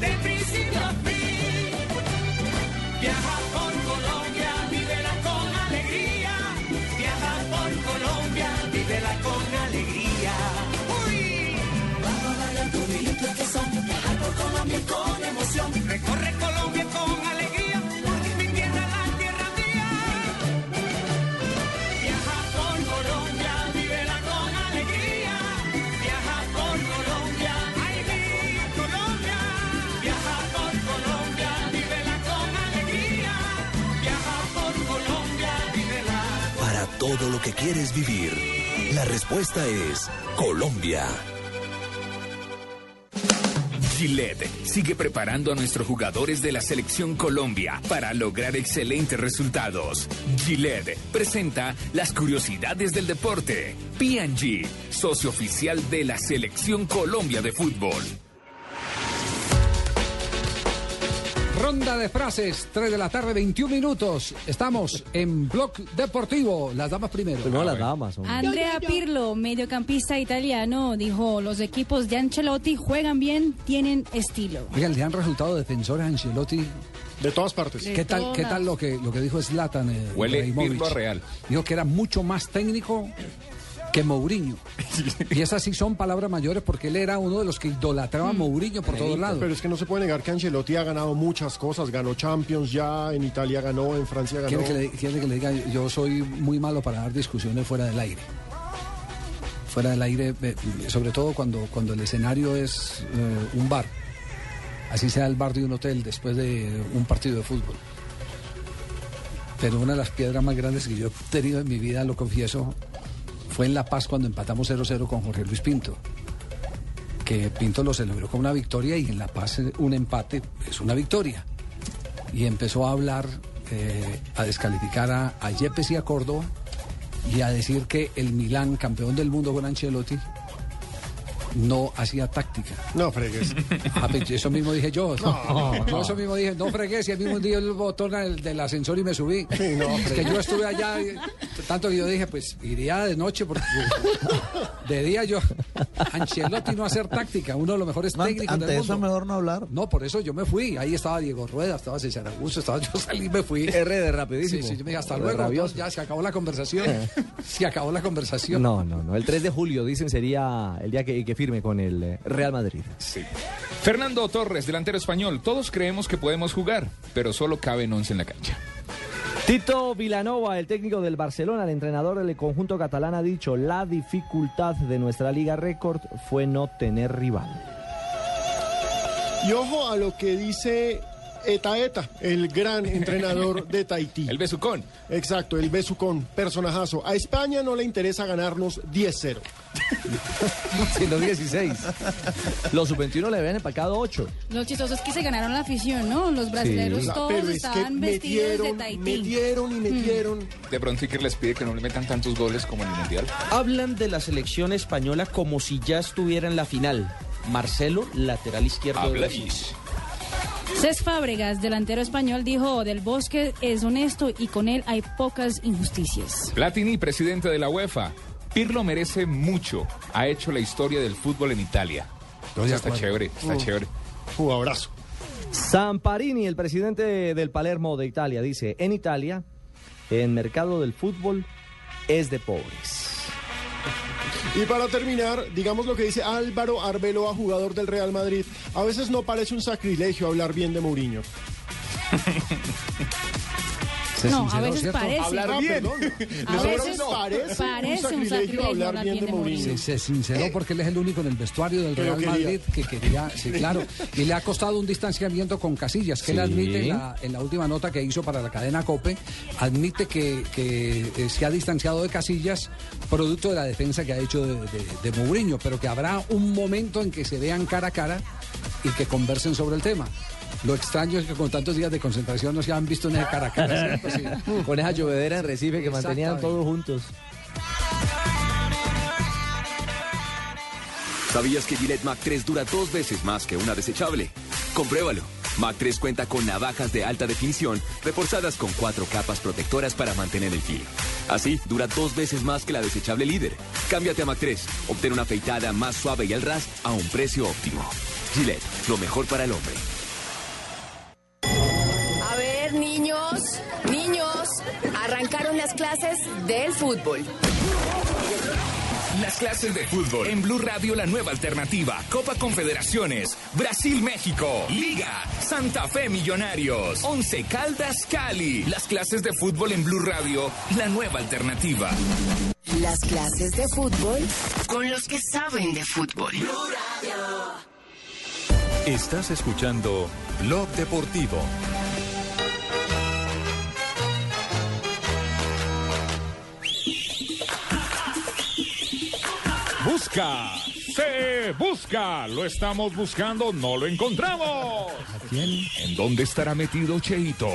de principio a fin. Viaja por Colombia, vívela con alegría. Viaja por Colombia, vívela con alegría. ¡Uy! Vamos a a tu vida que son viajar por Colombia con emoción. Quieres vivir, la respuesta es Colombia. Gillette sigue preparando a nuestros jugadores de la selección Colombia para lograr excelentes resultados. Gillette presenta las curiosidades del deporte. P&G, socio oficial de la selección Colombia de fútbol. Ronda de frases, 3 de la tarde, 21 minutos. Estamos en Blog Deportivo. Las damas primero. No, las damas. hombre. Andrea Pirlo, mediocampista italiano, dijo, los equipos de Ancelotti juegan bien, tienen estilo. Oigan, le han resultado defensores a Ancelotti. De todas partes. ¿Qué tal, qué tal lo que, lo que dijo Zlatan? eh, Huele Real. Dijo que era mucho más técnico que Mourinho. y esas sí son palabras mayores porque él era uno de los que idolatraba a Mourinho por todos lados. Pero es que no se puede negar que Ancelotti ha ganado muchas cosas. Ganó Champions ya, en Italia ganó, en Francia ganó. ¿Quiere que, le, quiere que le diga? Yo soy muy malo para dar discusiones fuera del aire. Fuera del aire, sobre todo cuando, cuando el escenario es eh, un bar. Así sea el bar de un hotel después de un partido de fútbol. Pero una de las piedras más grandes que yo he tenido en mi vida, lo confieso, fue en La Paz cuando empatamos 0-0 con Jorge Luis Pinto. Que Pinto lo celebró con una victoria y en La Paz un empate es una victoria y empezó a hablar, eh, a descalificar a, a Yepes y a Córdoba y a decir que el Milán, campeón del mundo con Ancelotti, no hacía táctica. No fregues. Ah, pues eso mismo dije yo. No, eso mismo dije, no fregues, y el mismo día el botón del, del ascensor y me subí. no, es que yo estuve allá, y- tanto que yo dije, pues iría de noche, porque de día yo, Ancelotti no hacer táctica, uno de los mejores No, técnicos ante del eso mundo. mejor no hablar. No, por eso yo me fui. Ahí estaba Diego Rueda, estaba César Augusto, estaba yo salí y me fui. R de rapidísimo. Sí, sí, yo me dije, hasta R luego. rabioso. Ya se acabó la conversación. Se acabó la conversación. No, no, no. El 3 de julio, dicen, sería el día que, que firme con el eh, Real Madrid. Sí. Fernando Torres, delantero español. Todos creemos que podemos jugar, pero solo caben 11 en la cancha. Tito Vilanova, el técnico del Barcelona, el entrenador del conjunto catalán, ha dicho, la dificultad de nuestra liga récord fue no tener rival. Y ojo a lo que dice Eta Eta, el gran entrenador de Tahití. El Besucón. Exacto, el Besucón, personajazo. A España no le interesa ganarnos 10-0. Sí, los 16. Los sub-21 le habían empacado 8. Lo chistoso es que se ganaron la afición, ¿no? Los brasileños Sí. todos Pero es que estaban vestidos de metieron, Tahití. metieron y metieron. De pronto Iker les pide que no le metan tantos goles como en el Mundial. Hablan de la selección española como si ya estuviera en la final. Marcelo, lateral izquierdo de Brasil. Habláis. Cés Fábregas, delantero español, dijo, Del Bosque es honesto y con él hay pocas injusticias. Platini, presidente de la UEFA. Pirlo merece mucho. Ha hecho la historia del fútbol en Italia. de está chévere, está chévere. Jugadorazo. Samparini, el presidente del Palermo de Italia, dice, en Italia, el mercado del fútbol es de pobres. Y para terminar, digamos lo que dice Álvaro Arbeloa, jugador del Real Madrid. A veces no parece un sacrilegio hablar bien de Mourinho. Se No, a sinceró, veces ¿cierto? parece. Hablar bien. A veces parece, parece un sacrilegio hablar bien de Mourinho. Se, se sinceró porque él es el único en el vestuario del Real quería. Madrid que quería, sí, claro, y le ha costado un distanciamiento con Casillas, que él admite en la, en la última nota que hizo para la cadena COPE, admite que, que, eh, se ha distanciado de Casillas producto de la defensa que ha hecho de, de, de Mourinho, pero que habrá un momento en que se vean cara a cara y que conversen sobre el tema. Lo extraño es que con tantos días de concentración no se han visto en ese cara a cara. ¿cierto? Sí. Con esa llovedera en Recife que mantenían todos juntos. ¿Sabías que Gillette Mac 3 dura dos veces más que una desechable? Compruébalo. Mac 3 cuenta con navajas de alta definición reforzadas con cuatro capas protectoras para mantener el filo. Así, dura dos veces más que la desechable líder. Cámbiate a Mac 3. Obtén una afeitada más suave y al ras a un precio óptimo. Gillette, lo mejor para el hombre. A ver, niños, niños, arrancaron las clases del fútbol. Las clases de fútbol en Blue Radio, la nueva alternativa. Copa Confederaciones, Brasil-México, Liga, Santa Fe Millonarios, Once Caldas Cali. Las clases de fútbol en Blue Radio, la nueva alternativa. Las clases de fútbol con los que saben de fútbol. Estás escuchando Blog Deportivo. Busca, se busca, lo estamos buscando, no lo encontramos. ¿En dónde estará metido Cheito?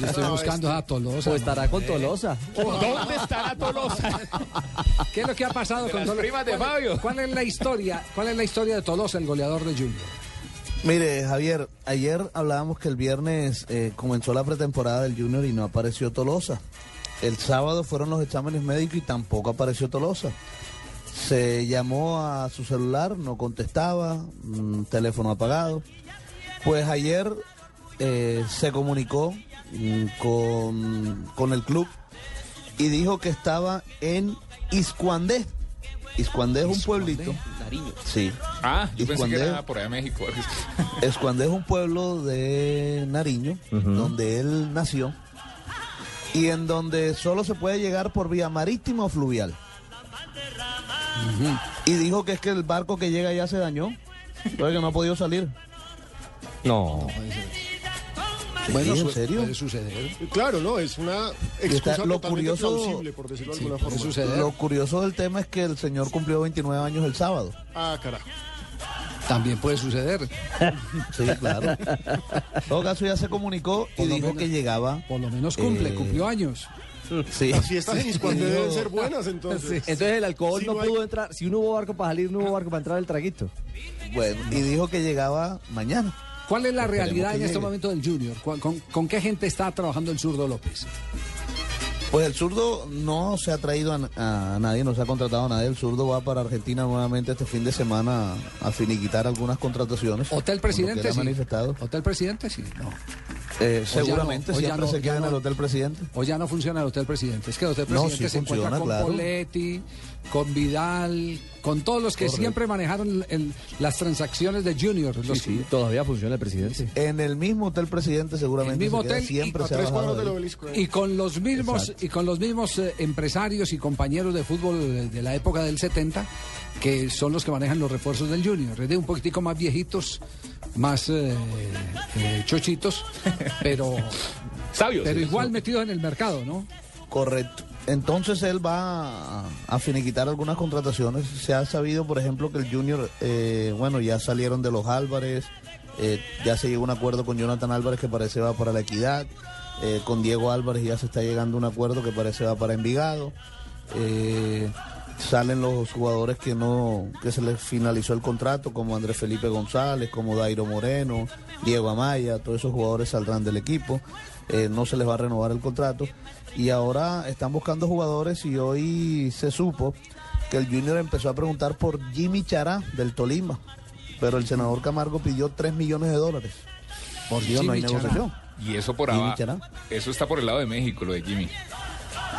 Yo estoy buscando a Tolosa. O estará con Tolosa. ¿Dónde estará Tolosa? ¿Qué es lo que ha pasado De con las Tolosa? primas de ¿Cuál- Fabio. ¿Cuál es la historia? ¿Cuál es la historia de Tolosa, el goleador de Junior? Mire, Javier, ayer hablábamos que el viernes eh, comenzó la pretemporada del Junior y no apareció Tolosa. El sábado fueron los exámenes médicos y tampoco apareció Tolosa. Se llamó a su celular, no contestaba, mm, teléfono apagado. Pues ayer eh, se comunicó con, con el club y dijo que estaba en Iscuandé. Iscuandé es un pueblito. Nariño. Sí. Ah, yo pensé que era por allá México. Escuandé es un pueblo de Nariño, donde él nació, y en donde solo se puede llegar por vía marítima o fluvial. Y dijo que es que el barco que llega ya se dañó, que no ha podido salir. No. Bueno, ¿en serio? Puede suceder. Claro, no, es una está- excusa lo curioso- plausible, por decirlo de Sí, alguna forma. suceder. Lo curioso del tema es que el señor cumplió 29 años el sábado. Ah, carajo. También puede suceder. Sí, claro. En todo caso ya se comunicó y dijo menos- que llegaba. Por lo menos cumple, Eh, cumplió años. Sí. Las fiestas en Iscuandé deben ser buenas, entonces. Entonces el alcohol Si no no hay- pudo entrar. Si no hubo barco para salir, no hubo barco para entrar el traguito. Bueno, y dijo que llegaba mañana. ¿Cuál es la Esperemos realidad en este momento del Junior? ¿Con, con- con qué gente está trabajando el zurdo López? Pues el zurdo no se ha traído a, a nadie, no se ha contratado a nadie. El zurdo va para Argentina nuevamente este fin de semana a finiquitar algunas contrataciones. Hotel Presidente, sí. manifestado. Hotel Presidente, sí. No. Eh, no, seguramente o ya siempre no, se queda en no. el Hotel Presidente. O ya no funciona el Hotel Presidente. Es que el Hotel No, Presidente sí se encuentra funciona, con claro. Poletti, con Vidal, con todos los que Correcto. siempre manejaron el- las transacciones de Junior. Los que- todavía funciona el presidente. En el mismo Hotel Presidente seguramente el mismo se hotel siempre y, se ahí. y con los mismos Exacto. y con los mismos eh, empresarios y compañeros de fútbol eh, de la época del 70 que son los que manejan los refuerzos del Junior, es de un poquitico más viejitos, más eh, eh, chochitos, pero Sabios. pero sí, igual sí. metidos en el mercado, ¿no? Correcto. Entonces él va a, finiquitar algunas contrataciones. Se ha sabido, por ejemplo, que el Junior, eh, bueno, ya salieron de los Álvarez, eh, ya se llegó a un acuerdo con Jonathan Álvarez que parece va para la equidad, eh, con Diego Álvarez ya se está llegando a un acuerdo que parece va para Envigado. Eh, salen los jugadores que no, que se les finalizó el contrato, como Andrés Felipe González, como Dairo Moreno, Diego Amaya, todos esos jugadores saldrán del equipo, no se les va a renovar el contrato. Y ahora están buscando jugadores y hoy se supo que el Junior empezó a preguntar por Jimmy Chará del Tolima, pero el senador Camargo pidió 3 millones de dólares. Por Dios, no hay Chará. negociación. Y eso por Jimmy abajo. Chará. Eso está por el lado de México, lo de Jimmy.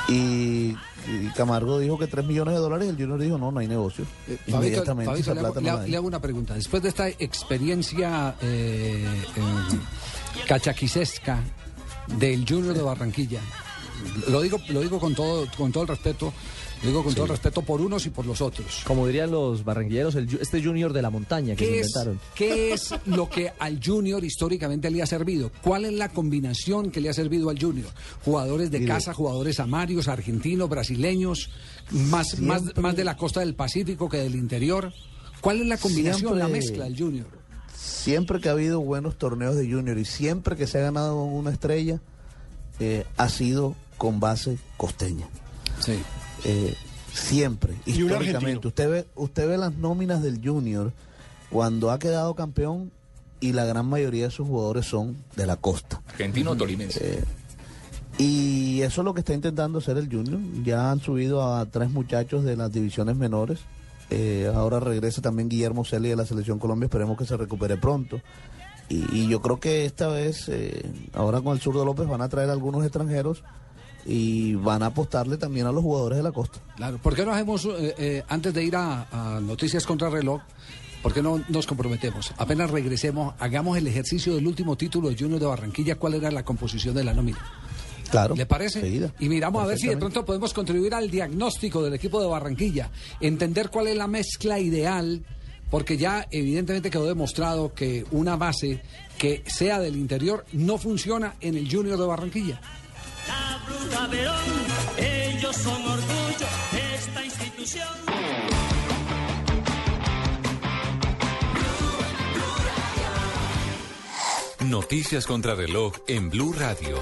Y Y Camargo dijo que 3 millones de dólares y el Junior dijo, no, no hay negocio. Fabito, Inmediatamente Fabito, esa le, hago, plata le no hago- la hay. le hago una pregunta. Después de esta experiencia eh, eh, cachaquisesca del Junior de Barranquilla, lo digo, lo digo con todo, con todo el respeto, lo digo con todo el respeto por unos y por los otros. Como dirían los barranquilleros, el este Junior de la montaña que se ¿Qué es, inventaron. qué es lo que al Junior históricamente le ha servido? ¿Cuál es la combinación que le ha servido al Junior? Jugadores de Mire. casa, jugadores amarios, argentinos, brasileños, más, más, Siempre- más de la costa del Pacífico que del interior. ¿Cuál es la combinación, la Siempre- mezcla del Junior? Siempre que ha habido buenos torneos de Junior y siempre que se ha ganado una estrella, eh, ha sido con base costeña. Sí. Eh, siempre, Y históricamente. Usted ve, usted ve las nóminas del Junior cuando ha quedado campeón y la gran mayoría de sus jugadores son de la costa. Argentino o tolimense. Eh, y eso es lo que está intentando hacer el Junior. Ya han subido a tres muchachos de las divisiones menores. Eh, ahora regresa también Guillermo Celi de la Selección Colombia. Esperemos que se recupere pronto. Y, y yo creo que esta vez, eh, ahora con el zurdo López, van a traer algunos extranjeros y van a apostarle también a los jugadores de la costa. Claro, ¿por qué no hacemos, eh, eh, antes de ir a, a Noticias contra reloj, por qué no nos comprometemos? Apenas regresemos, hagamos el ejercicio del último título de Junior de Barranquilla, cuál era la composición de la nómina. Claro. ¿Le parece? enseguida. Y miramos a ver si de pronto podemos contribuir al diagnóstico del equipo de Barranquilla, entender cuál es la mezcla ideal, porque ya evidentemente quedó demostrado que una base que sea del interior no funciona en el Junior de Barranquilla. La Bruja Verón, ellos son orgullo de esta institución. Noticias contra reloj en Blue Radio.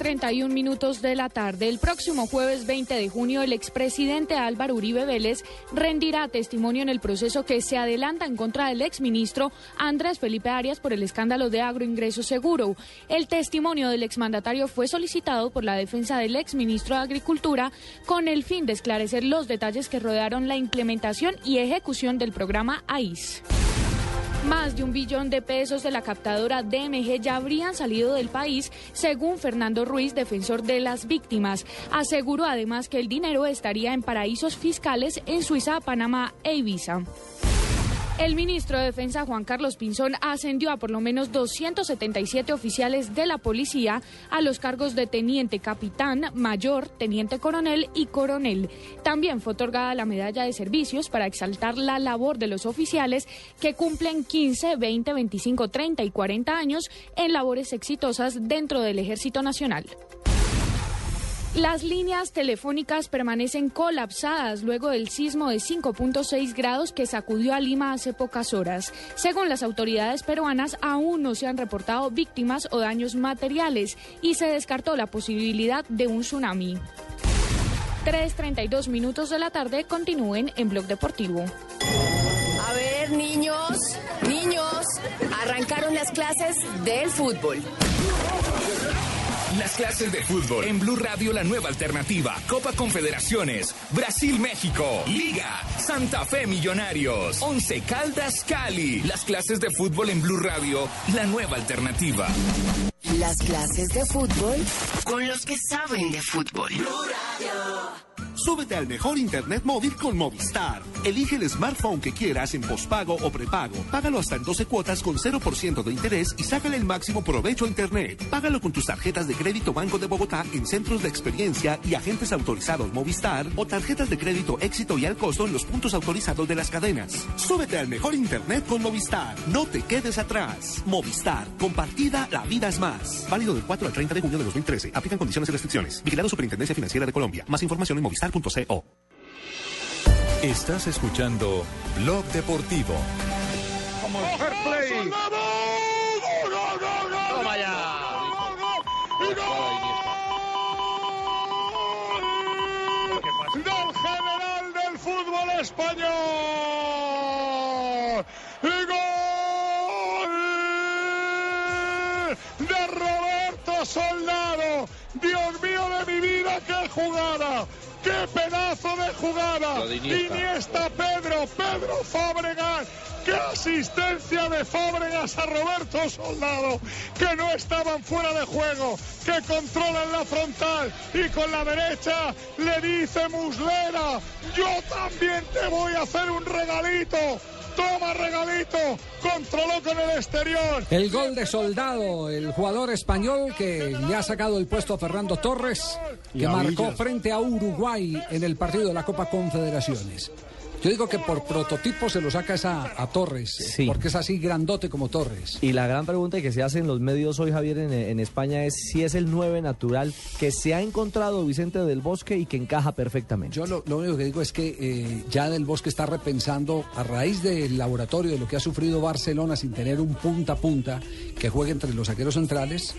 3.31 minutos de la tarde. El próximo jueves 20 de junio, el expresidente Álvaro Uribe Vélez rendirá testimonio en el proceso que se adelanta en contra del exministro Andrés Felipe Arias por el escándalo de agroingreso seguro. El testimonio del exmandatario fue solicitado por la defensa del exministro de Agricultura con el fin de esclarecer los detalles que rodearon la implementación y ejecución del programa AIS. Más de un billón de pesos de la captadora DMG ya habrían salido del país, según Fernando Ruiz, defensor de las víctimas. Aseguró además que el dinero estaría en paraísos fiscales en Suiza, Panamá e Ibiza. El ministro de Defensa Juan Carlos Pinzón ascendió a por lo menos 277 oficiales de la policía a los cargos de teniente capitán, mayor, teniente coronel y coronel. También fue otorgada la medalla de servicios para exaltar la labor de los oficiales que cumplen 15, 20, 25, 30 y 40 años en labores exitosas dentro del Ejército Nacional. Las líneas telefónicas permanecen colapsadas luego del sismo de 5.6 grados que sacudió a Lima hace pocas horas. Según las autoridades peruanas, aún no se han reportado víctimas o daños materiales y se descartó la posibilidad de un tsunami. 3.32 minutos de la tarde continúen en Blog Deportivo. A ver, niños, niños, arrancaron las clases del fútbol. Las clases de fútbol en Blue Radio, la nueva alternativa. Copa Confederaciones, Brasil-México, Liga, Santa Fe Millonarios, Once Caldas Cali. Las clases de fútbol en Blue Radio, la nueva alternativa. Las clases de fútbol con los que saben de fútbol. Súbete al mejor internet móvil con Movistar. Elige el smartphone que quieras en pospago o prepago. Págalo hasta en 12 cuotas con 0% de interés y sácale el máximo provecho a internet. Págalo con tus tarjetas de crédito Banco de Bogotá en centros de experiencia y agentes autorizados Movistar o tarjetas de crédito éxito y al costo en los puntos autorizados de las cadenas. Súbete al mejor internet con Movistar. No te quedes atrás. Movistar. Compartida, la vida es más. Válido del 4 al 30 de junio de 2013. Aplican condiciones y restricciones. Vigilado Superintendencia Financiera de Colombia. Más información en movistar.co. Estás escuchando Blog Deportivo. Fair play. Toma ya. del general del fútbol español. Jugada. ¡Qué pedazo de jugada! De Iniesta. Iniesta, Pedro, Pedro Fábregas. ¡Qué asistencia de Fábregas a Roberto Soldado! Que no estaban fuera de juego, que controlan la frontal y con la derecha le dice Muslera, yo también te voy a hacer un regalito. Toma regalito, controló con el exterior. El gol de Soldado, el jugador español que le ha sacado el puesto a Fernando Torres, que marcó frente a Uruguay en el partido de la Copa Confederaciones. Yo digo que por prototipo se lo saca esa a Torres, porque es así grandote como Torres. Y la gran pregunta que se hacen los medios hoy, Javier, en, en España es si es el 9 natural que se ha encontrado Vicente del Bosque y que encaja perfectamente. Yo lo, lo único que digo es que eh, ya Del Bosque está repensando, a raíz del laboratorio de lo que ha sufrido Barcelona sin tener un punta a punta que juegue entre los saqueros centrales,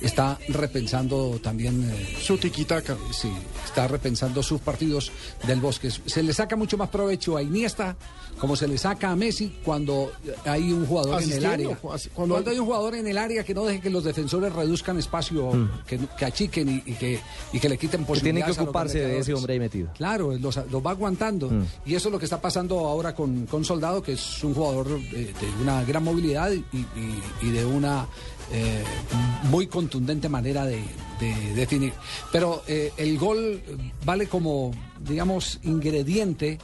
está repensando también... eh, Su tiquitaca. Sí, está repensando sus partidos Del Bosque. Se le saca mucho más provecho a Iniesta como se le saca a Messi cuando hay un jugador en el área. Cuando, cuando- hay un jugador en el área que no deje que los defensores reduzcan espacio, Mm. que, que achiquen y, y que, y que le quiten Que tiene que posibilidades. a los ocuparse de ese hombre ahí metido. Claro, los, los va aguantando. Mm. Y eso es lo que está pasando ahora con, con Soldado, que es un jugador de, de una gran movilidad y, y- y de una eh, muy contundente manera de, de definir. Pero eh, el gol vale como, digamos, ingrediente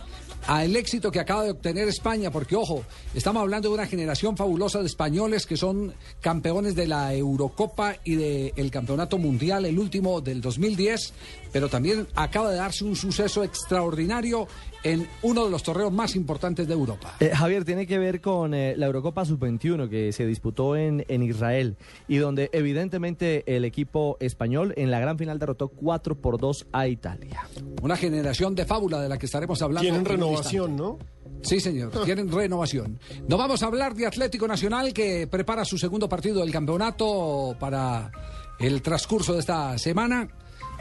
al éxito que acaba de obtener España, porque ojo, estamos hablando de una generación fabulosa de españoles que son campeones de la Eurocopa y del Campeonato Mundial, el último del 2010, pero también acaba de darse un suceso extraordinario en uno de los torneos más importantes de Europa. Eh, Javier, tiene que ver con eh, la Eurocopa Sub-21 que se disputó en, en Israel y donde evidentemente el equipo español en la gran final derrotó 4 por 2 a Italia. Una generación de fábula de la que estaremos hablando. Tienen renovación. ¿no? Sí, señor, tienen renovación. Nos vamos a hablar de Atlético Nacional que prepara su segundo partido del campeonato para el transcurso de esta semana.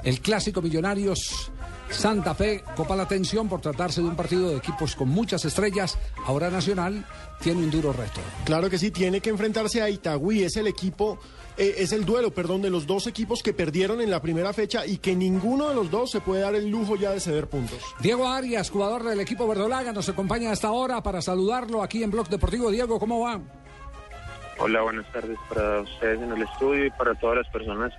El clásico Millonarios Santa Fe copa la atención por tratarse de un partido de equipos con muchas estrellas. Ahora Nacional tiene un duro reto. Claro que sí, tiene que enfrentarse a Itagüí, es el equipo, eh, es el duelo, perdón, de los dos equipos que perdieron en la primera fecha y que ninguno de los dos se puede dar el lujo ya de ceder puntos. Diego Arias, jugador del equipo verdolaga, nos acompaña hasta ahora para saludarlo aquí en Blog Deportivo. Diego, ¿cómo va? Hola, buenas tardes para ustedes en el estudio y para todas las personas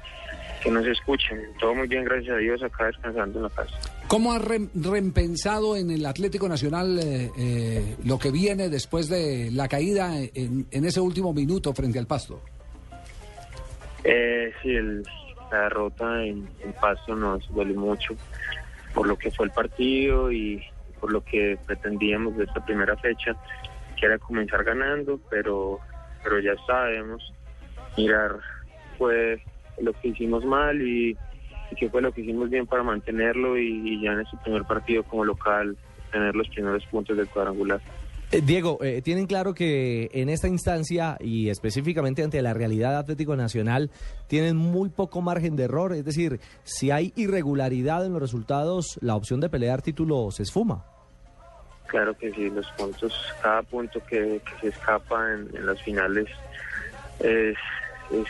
que nos escuchen. Todo muy bien, gracias a Dios, acá descansando en la casa. ¿Cómo ha re- repensado en el Atlético Nacional eh, eh, lo que viene después de la caída en, en ese último minuto frente al Pasto? Eh, sí, el- la derrota en, en Pasto nos duele mucho por lo que fue el partido y por lo que pretendíamos de esta primera fecha, que era comenzar ganando, pero, pero ya sabemos mirar fue lo que hicimos mal y, y qué fue lo que hicimos bien para mantenerlo y, y ya en este primer partido como local tener los primeros puntos del cuadrangular. Eh, Diego, eh, tienen claro que en esta instancia y específicamente ante la realidad Atlético Nacional tienen muy poco margen de error, es decir, si hay irregularidad en los resultados, la opción de pelear título se esfuma. Claro que sí, los puntos, cada punto que, que se escapa en, en las finales es, es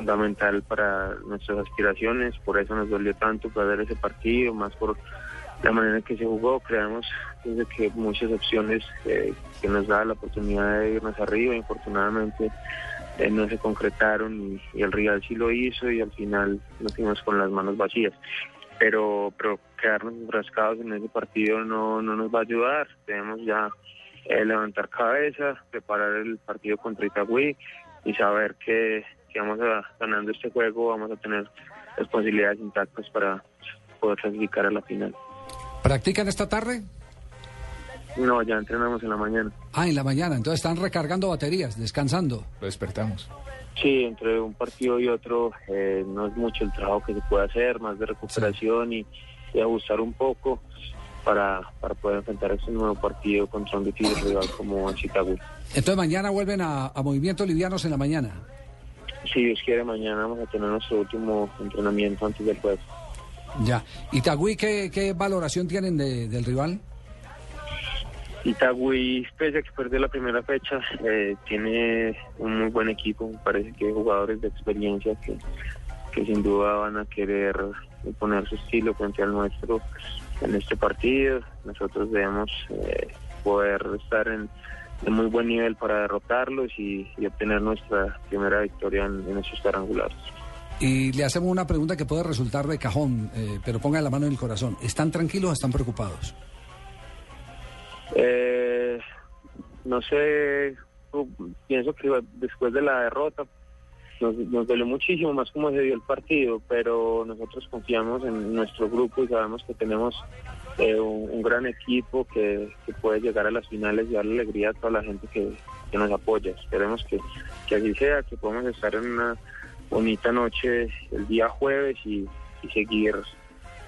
fundamental para nuestras aspiraciones, por eso nos dolió tanto perder ese partido, más por la manera en que se jugó, creamos desde que muchas opciones eh, que nos da la oportunidad de irnos arriba, infortunadamente eh, no se concretaron y, el rival sí lo hizo y al final nos fuimos con las manos vacías pero pero quedarnos enfrascados en ese partido no, no nos va a ayudar. Debemos ya eh, levantar cabeza, preparar el partido contra Itagüí y saber que, que vamos a ganando este juego, vamos a tener las posibilidades intactas para poder clasificar a la final. ¿Practican esta tarde? No, ya entrenamos en la mañana. Ah, en la mañana, entonces están recargando baterías, descansando. Lo despertamos. Sí, entre un partido y otro eh, no es mucho el trabajo que se puede hacer, más de recuperación y, y ajustar un poco para, para poder enfrentar este nuevo partido contra un difícil rival como Chicago. Entonces mañana vuelven a, a movimientos livianos en la mañana. Si Dios quiere, mañana vamos a tener nuestro último entrenamiento antes del juego. Ya. ¿Itagüí qué, qué valoración tienen de- del rival? Itagüí, pese a que perdió la primera fecha, eh, tiene un muy buen equipo. Parece que hay jugadores de experiencia que, que sin duda van a querer poner su estilo frente al nuestro en este partido. Nosotros debemos eh, poder estar en, en muy buen nivel para derrotarlos y, y obtener nuestra primera victoria en, en esos cuadrangulares. Y le hacemos una pregunta que puede resultar de cajón, eh, pero ponga la mano en el corazón. ¿Están tranquilos o están preocupados? Eh, no sé, pienso que después de la derrota nos, nos muchísimo más cómo se dio el partido, pero nosotros confiamos en nuestro grupo y sabemos que tenemos eh, un, gran equipo que, que puede llegar a las finales y darle alegría a toda la gente que, que nos apoya. Esperemos que, que así sea, que podamos estar en una bonita noche el día jueves y, y seguir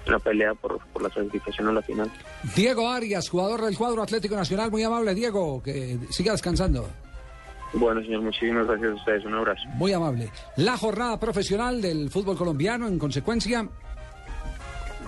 la pelea por, por la clasificación a la final. Diego Arias, jugador del cuadro Atlético Nacional, muy amable, Diego, que siga descansando. Bueno, señor, muchísimas gracias a ustedes. Un abrazo. Muy amable. La jornada profesional del fútbol colombiano, en consecuencia,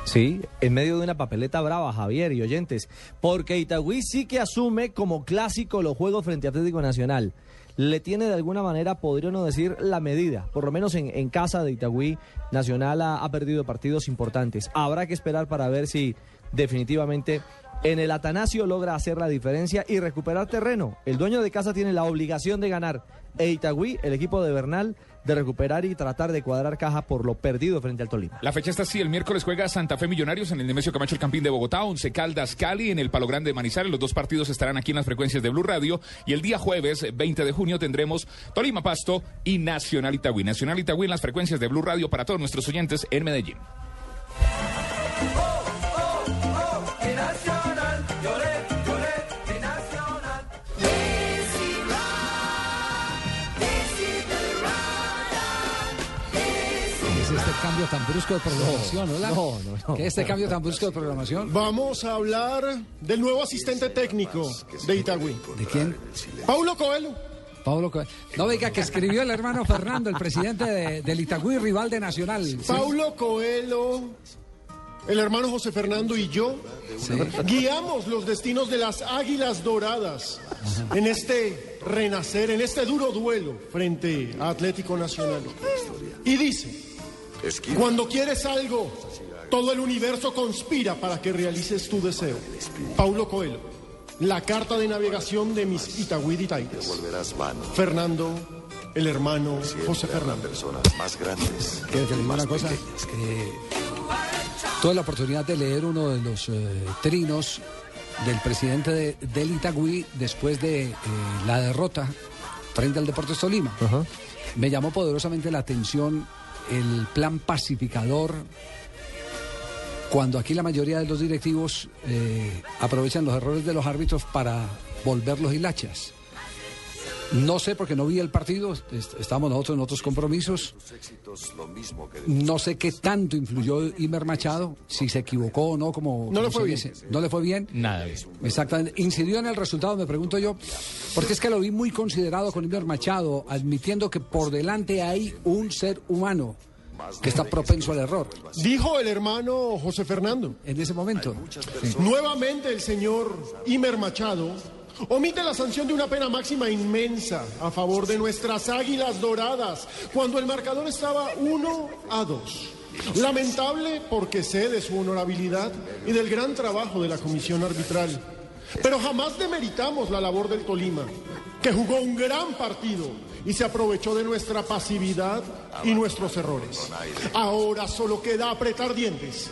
Sí, en medio de una papeleta brava, Javier y oyentes, porque Itagüí sí que asume como clásico los juegos frente a Atlético Nacional. Le tiene de alguna manera, podría no decir, la medida. Por lo menos en, en casa de Itagüí, Nacional ha, ha perdido partidos importantes. Habrá que esperar para ver si definitivamente en el Atanasio logra hacer la diferencia y recuperar terreno. El dueño de casa tiene la obligación de ganar. E Itagüí, el equipo de Bernal, de recuperar y tratar de cuadrar caja por lo perdido frente al Tolima. La fecha está así, el miércoles juega Santa Fe Millonarios en el Nemesio Camacho el Campín de Bogotá, Once Caldas Cali en el Palo Grande de Manizales, los dos partidos estarán aquí en las frecuencias de Blue Radio y el día jueves 20 de junio tendremos Tolima Pasto y Nacional Itagüí. Nacional Itagüí en las frecuencias de Blue Radio para todos nuestros oyentes en Medellín. ¿qué cambio tan brusco de programación, hola? no, no, no. ¿Qué es este cambio tan brusco de programación? Vamos a hablar del nuevo asistente técnico de Itagüí. ¿De quién? Paulo Coelho. Pablo Co- No diga que escribió el hermano Fernando, el presidente de- del Itagüí, rival de Nacional. Sí. Paulo Coelho, el hermano José Fernando y yo guiamos los destinos de las Águilas Doradas en este renacer, en este duro duelo frente a Atlético Nacional. Y dice, cuando quieres algo, todo el universo conspira para que realices tu deseo. Paulo Coelho, la carta de navegación de mis Itagüí-Ditaitas. Fernando, el hermano José Fernando. más grandes. Quiero que una cosa. que tuve la oportunidad de leer uno de los eh, trinos del presidente de, del Itagüí después de eh, la derrota frente al Deportes Tolima. Me llamó poderosamente la atención el plan pacificador cuando aquí la mayoría de los directivos eh, aprovechan los errores de los árbitros para volverlos hilachas. No sé porque no vi el partido, est- estábamos nosotros en otros compromisos. No sé qué tanto influyó Imer Machado, si se equivocó o no, como. No le fue bien. dice. No le fue bien. Nada. Exactamente. Incidió en el resultado, me pregunto yo, porque es que lo vi muy considerado con Imer Machado, admitiendo que por delante hay un ser humano que está propenso al error. Dijo el hermano José Fernando. En ese momento. Sí. Nuevamente el señor Imer Machado omite la sanción de una pena máxima inmensa a favor de nuestras águilas doradas cuando el marcador estaba 1 a 2. Lamentable porque sé de su honorabilidad y del gran trabajo de la comisión arbitral. Pero jamás demeritamos la labor del Tolima, que jugó un gran partido y se aprovechó de nuestra pasividad y nuestros errores. Ahora solo queda apretar dientes,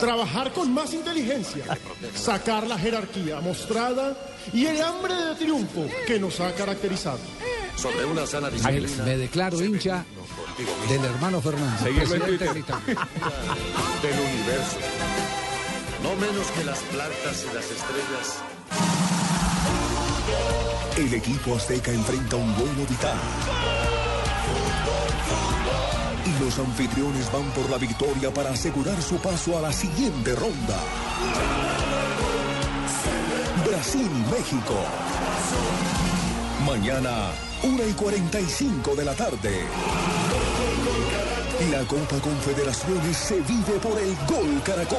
trabajar con más inteligencia, sacar la jerarquía mostrada y el hambre de triunfo que nos ha caracterizado. sobre una sana Me, disciplina me declaro hincha del hermano Fernando. Presidente del universo. No menos que las plantas y las estrellas. El equipo azteca enfrenta un duelo vital. Y los anfitriones van por la victoria para asegurar su paso a la siguiente ronda. Brasil-México. Mañana, 1 y 45 de la tarde. La Copa Confederaciones se vive por el Gol Caracol.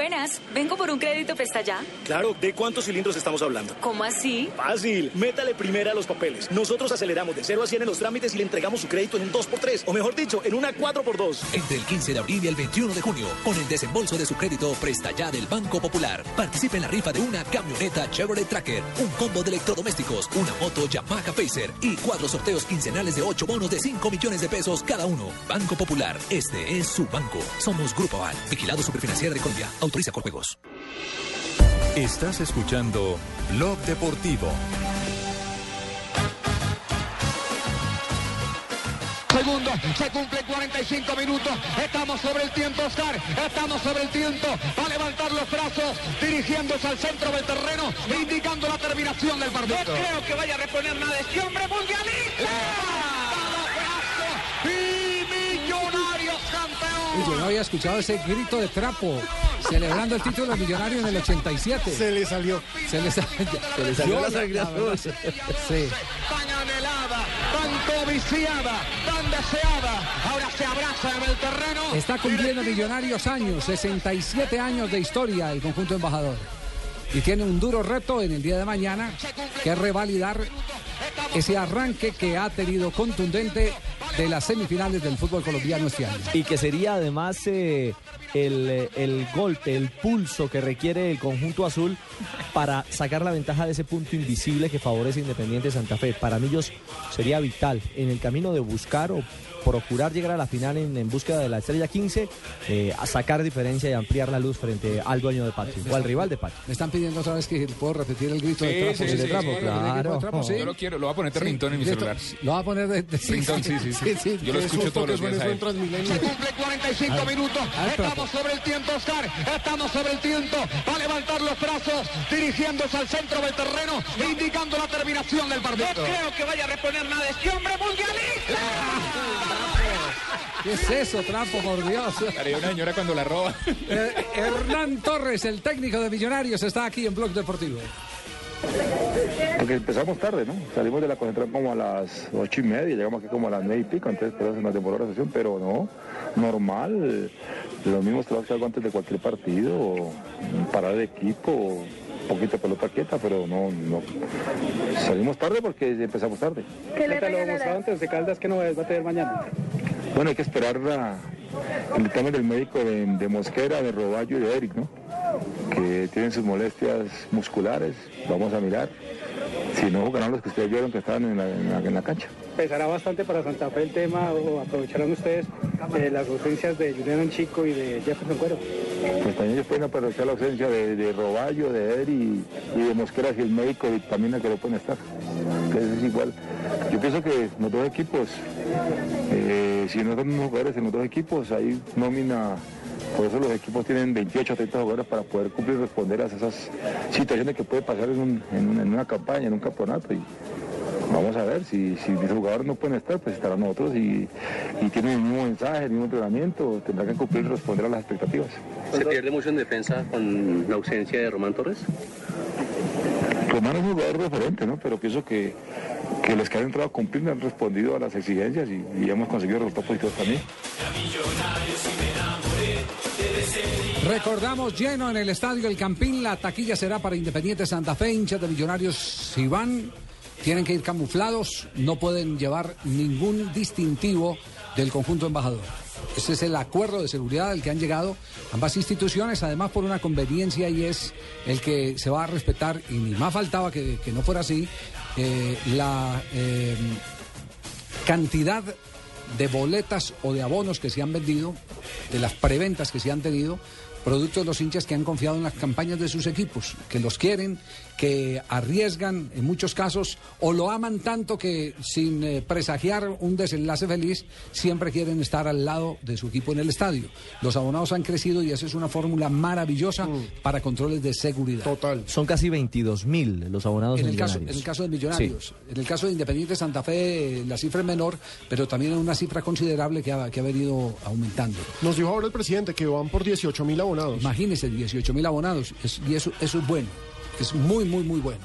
Buenas, vengo por un crédito Presta Ya. Claro, ¿de cuántos cilindros estamos hablando? ¿Cómo así? Fácil, métale primera a los papeles. Nosotros aceleramos de 0 a 100 en los trámites y le entregamos su crédito en un 2x3, o mejor dicho, en una 4x2. Entre el 15 de abril y el 21 de junio, con el desembolso de su crédito Presta Ya del Banco Popular, participe en la rifa de una camioneta Chevrolet Tracker, un combo de electrodomésticos, una moto Yamaha Pacer y cuatro sorteos quincenales de 8 bonos de 5 millones de pesos cada uno. Banco Popular, este es su banco. Somos Grupo Aval, vigilado superfinanciera de Colombia. Autoriza con juegos. Estás escuchando Blog Deportivo. Segundo, se cumplen 45 minutos. Estamos sobre el tiempo, Oscar. Estamos sobre el tiempo. Va a levantar los brazos, dirigiéndose al centro del terreno, indicando la terminación del partido. No creo que vaya a reponer nada. Este hombre mundialista. Y Millonarios campeón. Yo no había escuchado ese grito de trapo celebrando el título de millonario en el 87. Se le salió. Se le, sa- Se le salió Yo, la sangre azul. Sí. Tan anhelada, tan codiciada, tan deseada. Ahora se abraza en el terreno. Está cumpliendo millonarios años, 67 años de historia el conjunto embajador. Y tiene un duro reto en el día de mañana, que es revalidar ese arranque que ha tenido contundente de las semifinales del fútbol colombiano este año. Y que sería además eh, el, el golpe, el pulso que requiere el conjunto azul para sacar la ventaja de ese punto invisible que favorece Independiente Santa Fe. Para Millos sería vital en el camino de buscar o procurar llegar a la final en, en búsqueda de la estrella 15, eh, a sacar diferencia y ampliar la luz frente al dueño de patio o al rival de patio. Me están pidiendo otra vez que puedo repetir el grito de Sí, trapo. sí, ¿El de trapo? sí, ¿El grito de claro. trapo? Sí. Yo lo quiero, lo voy a poner de Sí, ringtone en mi celular. Lo va a poner de, de Ringtone, sí, sí, sí. Yo lo escucho todos los días. Se cumple 45 A ver, minutos. a ver, pero- Estamos sobre el tiempo, Oscar. Estamos sobre el tiempo. Va a levantar los brazos, dirigiéndose al centro del terreno, indicando la terminación del partido. No creo que vaya a reponer nada. Este hombre mundialista. ¿Qué es eso, trapo, por Dios? Haría una señora cuando la roba. Eh, Hernán Torres, el técnico de Millonarios, está aquí en Blog Deportivo. Porque empezamos tarde, ¿no? Salimos de la concentración como a las ocho y media, llegamos aquí como a las nueve y pico, entonces por eso nos demoró la sesión, pero no, normal, los mismos trabajos que hago antes de cualquier partido, parar el equipo, poquito pelota quieta, pero no, no, salimos tarde porque empezamos tarde. ¿Qué le lo mostrado antes de Caldas que no va a tener mañana? Bueno, hay que esperar la- el dictamen del médico de, de Mosquera, de Roballo y de Eric, ¿no? Que tienen sus molestias musculares. Vamos a mirar. Si no jugarán los que ustedes vieron que estaban en la, en la- en la cancha. ¿Pesará bastante para Santa Fe el tema o aprovecharán ustedes eh, las ausencias de Julián Chico y de Jefferson Cuero? Pues también ellos pueden aprovechar la ausencia de, de Roballo, de Eric y, y de Mosquera si el médico dictamina que no pueden estar. Entonces es igual. Yo pienso que los dos equipos, eh, si no son unos jugadores en los dos equipos, hay nómina por eso los equipos tienen 28 o 30 jugadores para poder cumplir y responder a esas situaciones que puede pasar en, un- en una, en una campaña, en un campeonato. Y vamos a ver, si, si mis jugadores no pueden estar, pues estarán nosotros y, y tienen el mismo mensaje, el mismo entrenamiento, tendrán que cumplir y responder a las expectativas. ¿Se pierde mucho en defensa con la ausencia de Román Torres? Román es un jugador referente, ¿no? Pero pienso que, que los que han entrado a cumplir han respondido a las exigencias y, y hemos conseguido resultados positivos también. Recordamos lleno en el estadio El Campín. La taquilla será para Independiente Santa Fe, hinchas de Millonarios si van. Tienen que ir camuflados, no pueden llevar ningún distintivo del conjunto embajador. Ese es el acuerdo de seguridad al que han llegado ambas instituciones, además por una conveniencia y es el que se va a respetar, y ni más faltaba que, no fuera así, eh, la eh, cantidad de boletas o de abonos que se han vendido, de las preventas que se han tenido, producto de los hinchas que han confiado en las campañas de sus equipos, que los quieren, que arriesgan en muchos casos o lo aman tanto que sin eh, presagiar un desenlace feliz, siempre quieren estar al lado de su equipo en el estadio. Los abonados han crecido y esa es una fórmula maravillosa para controles de seguridad. Total. Son casi 22 mil los abonados En el, caso, en el caso de Millonarios, en el caso de Independiente Santa Fe, la cifra es menor, pero también es una cifra considerable que ha, que ha venido aumentando. Nos dijo ahora el presidente que van por 18 mil abonados. Imagínense, 18 mil abonados, es- y eso, eso es bueno. Es muy, muy, muy bueno.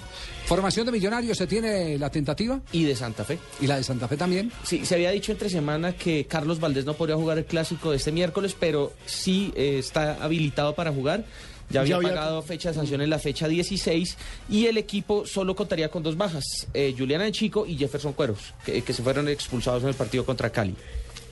Formación de Millonarios, ¿se tiene la tentativa? Y de Santa Fe. ¿Y la de Santa Fe también? Sí, se había dicho entre semana que Carlos Valdés no podría jugar el clásico de este miércoles, pero sí eh, está habilitado para jugar. Ya había, Ya había- pagado fecha de sanción en la fecha 16 y el equipo solo contaría con dos bajas, eh, Juliana Chico y Jefferson Cueros, que, que se fueron expulsados en el partido contra Cali.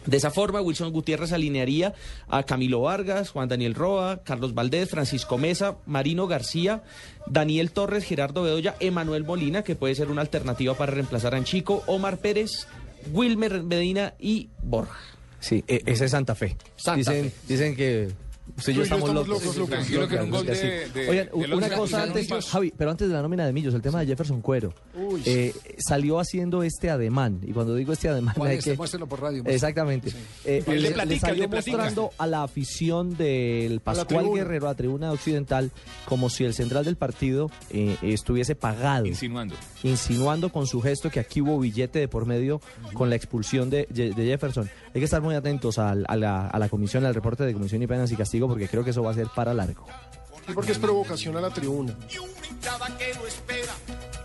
De esa forma, Wilson Gutiérrez alinearía a Camilo Vargas, Juan Daniel Roa, Carlos Valdés, Francisco Mesa, Marino García, Daniel Torres, Gerardo Bedoya, Emanuel Molina, que puede ser una alternativa para reemplazar a Anchico, Omar Pérez, Wilmer Medina y Borja. Sí, e- ese es Santa Fe. Santa dicen, Fe. dicen que usted y yo estamos, estamos locos. locos, locos. Tranquilo que era un gol Claro, de- sí. de- Oigan, de una cosa Millos. antes, Javi, pero antes de la nómina de Millos, el tema de Jefferson Cuero. Uy. Eh, salió haciendo este ademán, y cuando digo este ademán ¿Cuál hay es? que... Por radio. Exactamente. Eh, El de le, le platica, salió mostrando a la afición del Pascual. Guerrero, a Tribuna Occidental, como si el central del partido eh, estuviese pagado. Insinuando. Insinuando con su gesto que aquí hubo billete de por medio con la expulsión de, de Jefferson. Hay que estar muy atentos a, la, a la comisión, al reporte de comisión y penas y castigo, porque creo que eso va a ser para largo. Sí, porque es provocación a la tribuna.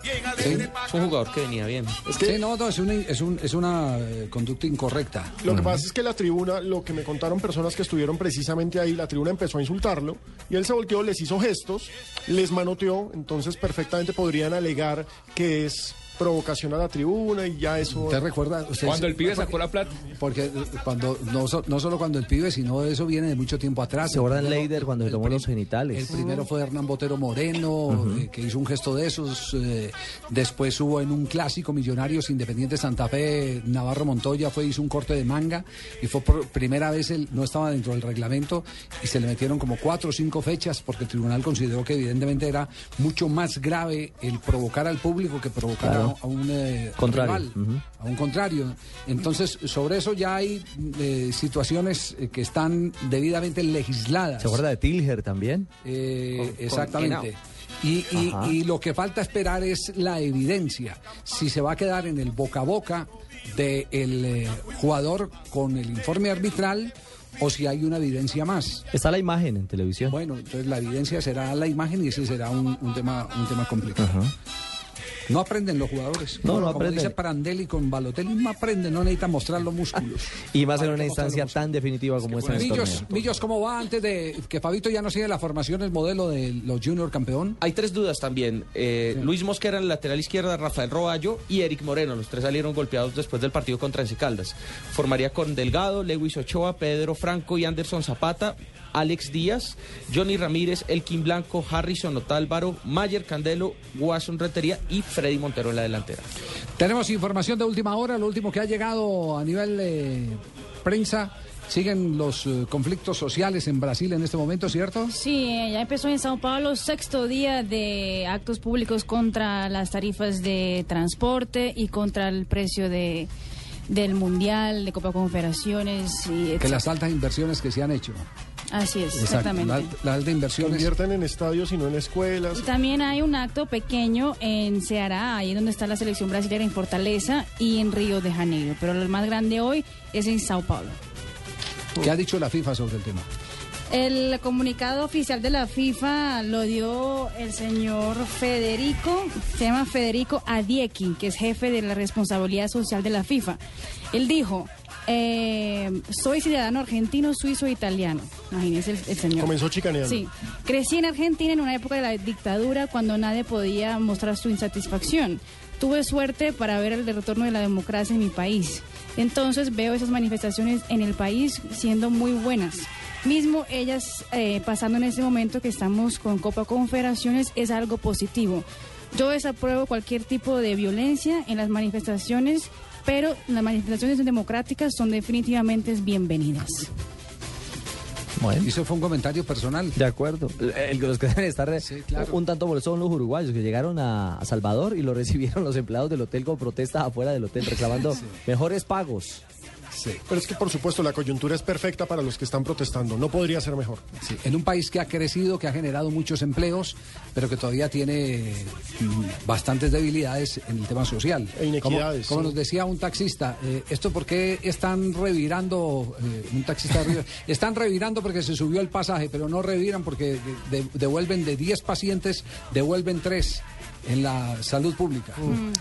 Sí, es un jugador que venía bien. Sí, no, no, es una, es un- es una eh, conducta incorrecta. Lo que pasa es que la tribuna, lo que me contaron personas que estuvieron precisamente ahí, la tribuna empezó a insultarlo y él se volteó, les hizo gestos, les manoteó, entonces perfectamente podrían alegar que es provocación a la tribuna y ya eso... ¿Usted recuerda? usted- Cuando el pibe sacó la plata. Porque eh, cuando no, so- no solo cuando el pibe, sino eso viene de mucho tiempo atrás. ¿Se primero- Leider cuando se tomó los genitales? El primero fue Hernán Botero Moreno, eh, que hizo un gesto de esos. eh, después hubo en un clásico Millonarios Independiente Santa Fe, Navarro Montoya fue hizo un corte de manga y fue por primera vez él no estaba dentro del reglamento y se le metieron como cuatro o cinco fechas porque el tribunal consideró que evidentemente era mucho más grave el provocar al público que provocar Claro. a, a un eh, Contrario. rival, a un contrario. Entonces, sobre eso ya hay eh, situaciones eh, que están debidamente legisladas. ¿Se acuerda de Tilger también? Eh, Con- exactamente. Y, y- Ajá. y lo que falta esperar es la evidencia. Si se va a quedar en el boca a boca del jugador con el informe arbitral o si hay una evidencia más. Está la imagen en televisión. Bueno, entonces la evidencia será la imagen y ese será un, un tema, un tema complicado. No aprenden los jugadores. No, no Como aprenden. dice Parandelli con Balotelli, no aprenden, no necesitan mostrar los músculos. Y más en una que instancia tan definitiva como esta en el Millos. Millos, ¿cómo va antes de que Fabito ya no sigue la formación, el modelo de los Junior campeón? Hay tres dudas también. Eh, Luis Mosquera en el lateral izquierda, Rafael Roballo y Eric Moreno. Los tres salieron golpeados después del partido contra Once Caldas. Formaría con Delgado, Lewis Ochoa, Pedro Franco y Anderson Zapata. Alex Díaz, Johnny Ramírez, Elkin Blanco, Harrison Otálvaro, Mayer Candelo, Watson Retería y Freddy Montero en la delantera. Tenemos información de última hora, lo último que ha llegado a nivel eh, prensa. Siguen los eh, conflictos sociales en Brasil en este momento, ¿cierto? Sí, eh, ya empezó en Sao Paulo sexto día de actos públicos contra las tarifas de transporte y contra el precio de del mundial de Copa Confederaciones y Que las altas inversiones que se han hecho. Así es, Exacto, exactamente. La, la alta inversión. Invierten en estadios y no en escuelas. Y también hay un acto pequeño en Ceará, ahí donde está la selección brasileña en Fortaleza y en Río de Janeiro. Pero el más grande hoy es en Sao Paulo. ¿Qué ha dicho la FIFA sobre el tema? El comunicado oficial de la FIFA lo dio el señor Federico, se llama Federico Adiekin, que es jefe de la responsabilidad social de la FIFA. Él dijo, eh, soy ciudadano argentino, suizo e italiano. Imagínese el, el señor. Comenzó chicaneando. Sí. Crecí en Argentina en una época de la dictadura cuando nadie podía mostrar su insatisfacción. Tuve suerte para ver el retorno de la democracia en mi país. Entonces veo esas manifestaciones en el país siendo muy buenas. Mismo ellas eh, pasando en este momento que estamos con Copa Confederaciones es algo positivo. Yo desapruebo cualquier tipo de violencia en las manifestaciones, pero las manifestaciones democráticas son definitivamente bienvenidas. Bueno. Y eso fue un comentario personal. De acuerdo. El, los que deben estar un tanto molestos son los uruguayos que llegaron a, a Salvador y lo recibieron los empleados del hotel con protestas afuera del hotel reclamando mejores pagos. Pero es que, por supuesto, la coyuntura es perfecta para los que están protestando. No podría ser mejor. Sí, en un país que ha crecido, que ha generado muchos empleos, pero que todavía tiene mm, bastantes debilidades en el tema social. E inequidades, Como, como sí. nos decía un taxista, eh, ¿esto por qué están revirando, eh, un taxista están revirando porque se subió el pasaje, pero no reviran porque de- de- devuelven de 10 pacientes, devuelven 3 en la salud pública.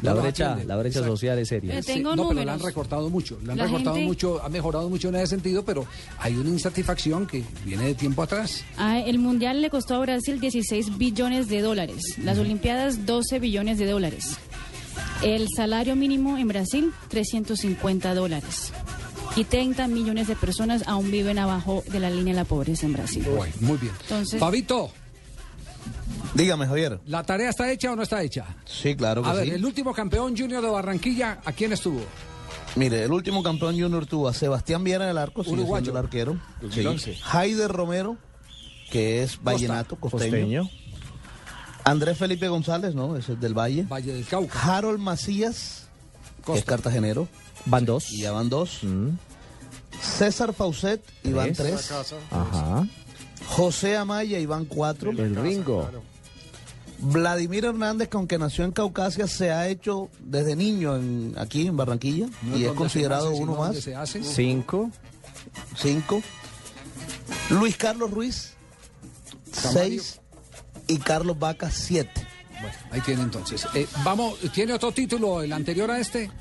La No los brecha, la brecha Exacto. social es seria. Sí, no, pero la han recortado mucho, la han La recortado gente- mucho, ha mejorado mucho en ese sentido, pero hay una insatisfacción que viene de tiempo atrás. Ah, el Mundial le costó a Brasil 16 billones de dólares. Las Olimpiadas, 12 billones de dólares. El salario mínimo en Brasil, 350 dólares. Y 30 millones de personas aún viven abajo de la línea de la pobreza en Brasil. Bueno, muy bien. Entonces- Fabito, Dígame, Javier. ¿la tarea está hecha o no está hecha? Sí, claro que A ver, sí. el último campeón junior de Barranquilla, ¿a quién estuvo? Mire, el último campeón junior tuvo a Sebastián Viera en el arco, Uruguayo. el arquero. 2011. Sí. Haider Romero, que es vallenato, costeño. Costeño. Andrés Felipe González, ¿no? Ese es del Valle. Valle del Cauca. Harold Macías, que es cartagenero. Van dos. Y ya van dos. César Faucet, y van Tres. tres. Ajá. José Amaya, y van cuatro. El Ringo. Vladimir Hernández, que aunque nació en Caucasia, se ha hecho desde niño en- aquí en Barranquilla No y es considerado uno más. se hace. Cinco. Cinco. Luis Carlos Ruiz, seis. Y Carlos Vaca, siete. Bueno, ahí tiene entonces. Eh, vamos, ¿tiene otro título, el anterior a este?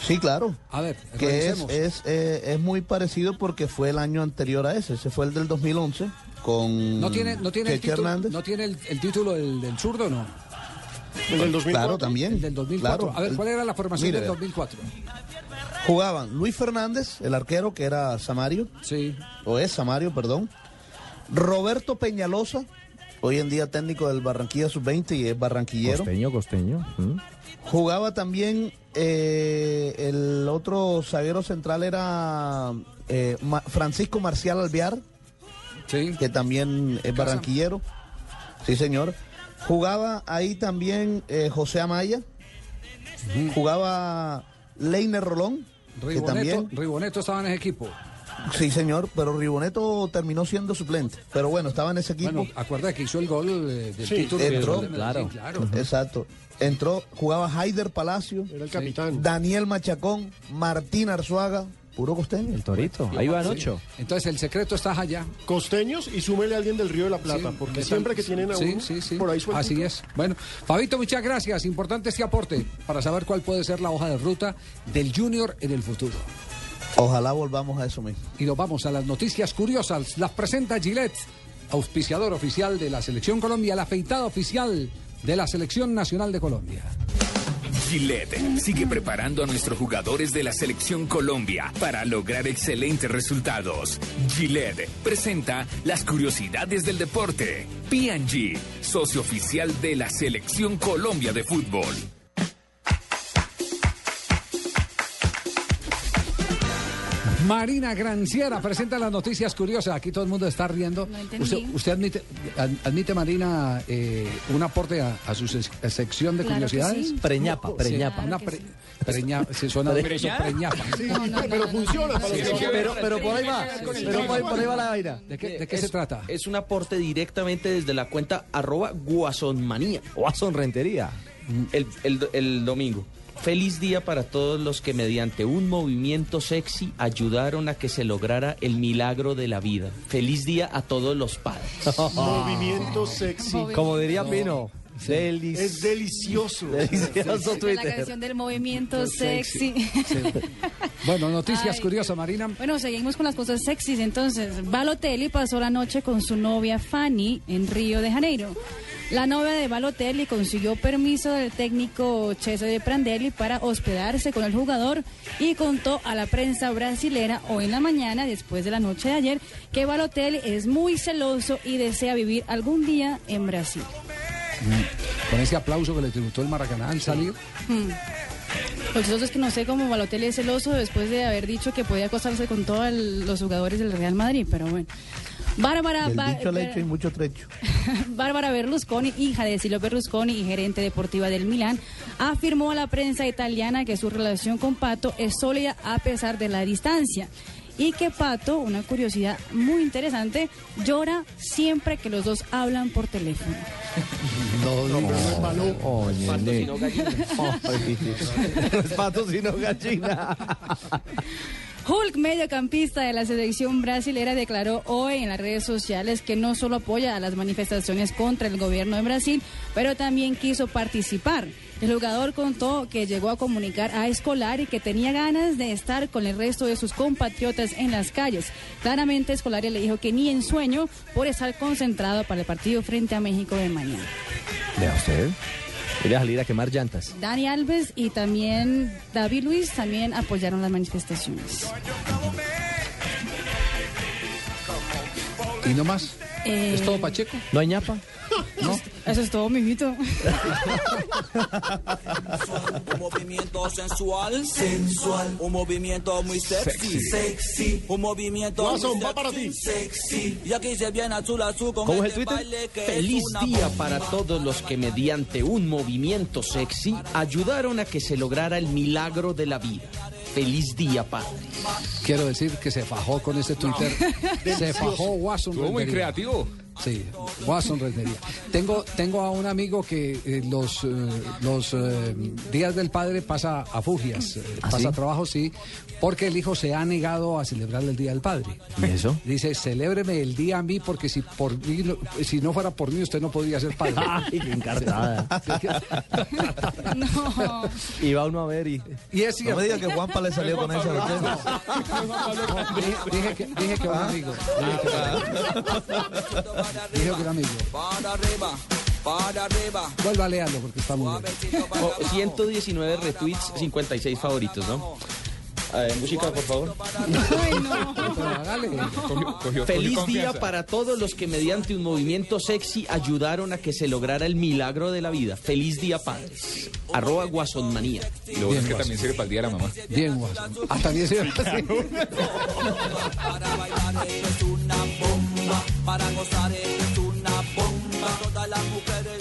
Sí, claro. A ver, Que es, es, eh, es muy parecido porque fue el año anterior a ese. Ese fue el del 2011 con ¿No tiene, no tiene, el, Cheche Hernández. ¿no tiene el, el título del, del zurdo no? ¿El del 2004? Claro, también. El del 2004. Claro. A ver, ¿cuál era la formación Mire, del vea. 2004? Jugaban Luis Fernández, el arquero que era Samario. Sí. O es Samario, perdón. Roberto Peñalosa, hoy en día técnico del Barranquilla Sub-20 y es barranquillero. Costeño, costeño. Mm. Jugaba también eh, el otro zaguero central era eh, Ma- Francisco Marcial Alvear, que también es barranquillero. Sí, señor. Jugaba ahí también eh, José Amaya. Jugaba Leiner Rolón, que Riboneto, también Riboneto estaba en ese equipo. Sí, señor, pero Riboneto terminó siendo suplente. Pero bueno, estaba en ese equipo. Bueno, acuerda que hizo el gol eh, del Sí, título. entró, Medellín, claro. Exacto. Entró, jugaba Haider Palacio. Era el capitán. Daniel Machacón, Martín Arzuaga, puro costeño. El Torito. Ahí van ocho. Entonces el secreto está allá. Costeños y súmele a alguien del Río de la Plata, Sí, porque siempre que tienen a sí, uno sí, sí. por ahí sueltito. Así es. Bueno, Fabito, muchas gracias. Importante este aporte para saber cuál puede ser la hoja de ruta del Junior en el futuro. Ojalá volvamos a eso mismo. Y nos vamos a las noticias curiosas. Las presenta Gillette, auspiciador oficial de la Selección Colombia, la afeitada oficial de la Selección Nacional de Colombia. Gillette sigue preparando a nuestros jugadores de la selección Colombia para lograr excelentes resultados. Gillette presenta las curiosidades del deporte. P&G, socio oficial de la selección Colombia de fútbol. Marina Granciera presenta las noticias curiosas. Aquí todo el mundo está riendo. ¿Usted, usted admite, ad- admite, Marina, eh, un aporte a, a su sección de Claro curiosidades? sí. Preñapa, Sí, preñapa. una pre- preña- se suena de ¿Preñada? preñapa. Sí, pero funciona para Pero, pero por ahí va. Pero por, por ahí va la vaina. ¿De qué, de qué es, se trata? Es un aporte directamente desde la cuenta arroba guasonmanía. Watson Rentería. El, el- el domingo. Feliz día para todos los que mediante un movimiento sexy ayudaron a que se lograra el milagro de la vida. Feliz día a todos los padres. Movimiento sexy. Como diría Pino. Delis. Es delicioso. Delicioso De la canción del movimiento sexy. Bueno, noticias Ay. curiosas, Marina. Bueno, seguimos con las cosas sexys. Entonces, Balotelli pasó la noche con su novia Fanny en Río de Janeiro. La novia de Balotelli consiguió permiso del técnico Cesare Prandelli para hospedarse con el jugador y contó a la prensa brasilera hoy en la mañana, después de la noche de ayer, que Balotelli es muy celoso y desea vivir algún día en Brasil. Con ese aplauso que le tributó el Maracaná al salir. Hmm. Lo chistoso es que no sé cómo Balotelli es celoso después de haber dicho que podía acostarse con todos los jugadores del Real Madrid, pero bueno. Bárbara, Del Ba- dicho al hecho y mucho trecho. Bárbara Berlusconi, hija de Silvio Berlusconi y gerente deportiva del Milán, afirmó a la prensa italiana que su relación con Pato es sólida a pesar de la distancia. Y que Pato, una curiosidad muy interesante, llora siempre que los dos hablan por teléfono. No, no, Oye, Pato, sino gallina. No es pato sino gallina. Hulk, mediocampista de la selección brasilera, declaró hoy en las redes sociales que no solo apoya a las manifestaciones contra el gobierno de Brasil, pero también quiso participar. El jugador contó que llegó a comunicar a Escolar y que tenía ganas de estar con el resto de sus compatriotas en las calles. Claramente Escolari le dijo que ni en sueño por estar concentrado para el partido frente a México de mañana. Vea usted. Quería salir a quemar llantas. Dani Alves y también David Luis también apoyaron las manifestaciones. ¿Y no más? Eh, ¿Es todo Pacheco? ¿No hay ñapa? No. Eso es todo, mijito. Un movimiento sensual, sensual, un movimiento muy sexy, sexy, un movimiento muy va para sexy, ti. sexy. Y aquí se viene azul azul con ¿Cómo es este el Twitter? baile que Feliz es día para todos los que mediante un movimiento sexy ayudaron a que se lograra el milagro de la vida. Feliz día, padre. Quiero decir que se fajó con este Twitter. se fajó Watson Estuvo muy creativo. Sí, Watson Rentería. Tengo, tengo a un amigo que eh, los, eh, los eh, días del padre pasa a Fugias, eh, ¿Ah, pasa sí? trabajo, sí, porque el hijo se ha negado a celebrar el día del padre. ¿Y eso? Dice, celébreme el día a mí porque si por mí, no- si no fuera por mí usted no podría ser padre. Ay, qué encartada. No. Y va uno a ver y... Y es No me diga que Juanpa le salió con esa. Dije, dije que, dije que un amigo. Dije que un amigo. Para arriba, para arriba. Vuelva a leerlo porque está muy bien. Oh, 119 retweets, 56 favoritos, ¿no? A ver, música, por favor. Pero hágale. Cogió- cogió- Feliz cogió día para todos los que mediante un movimiento sexy ayudaron a que se lograra el milagro de la vida. Feliz día, padres. Arroba guasonmanía. Y lo bueno es que también sirve para el día de la mamá. Bien, Watson. Hasta 10 Para bomba, para gozar esto es una bomba. Todas las mujeres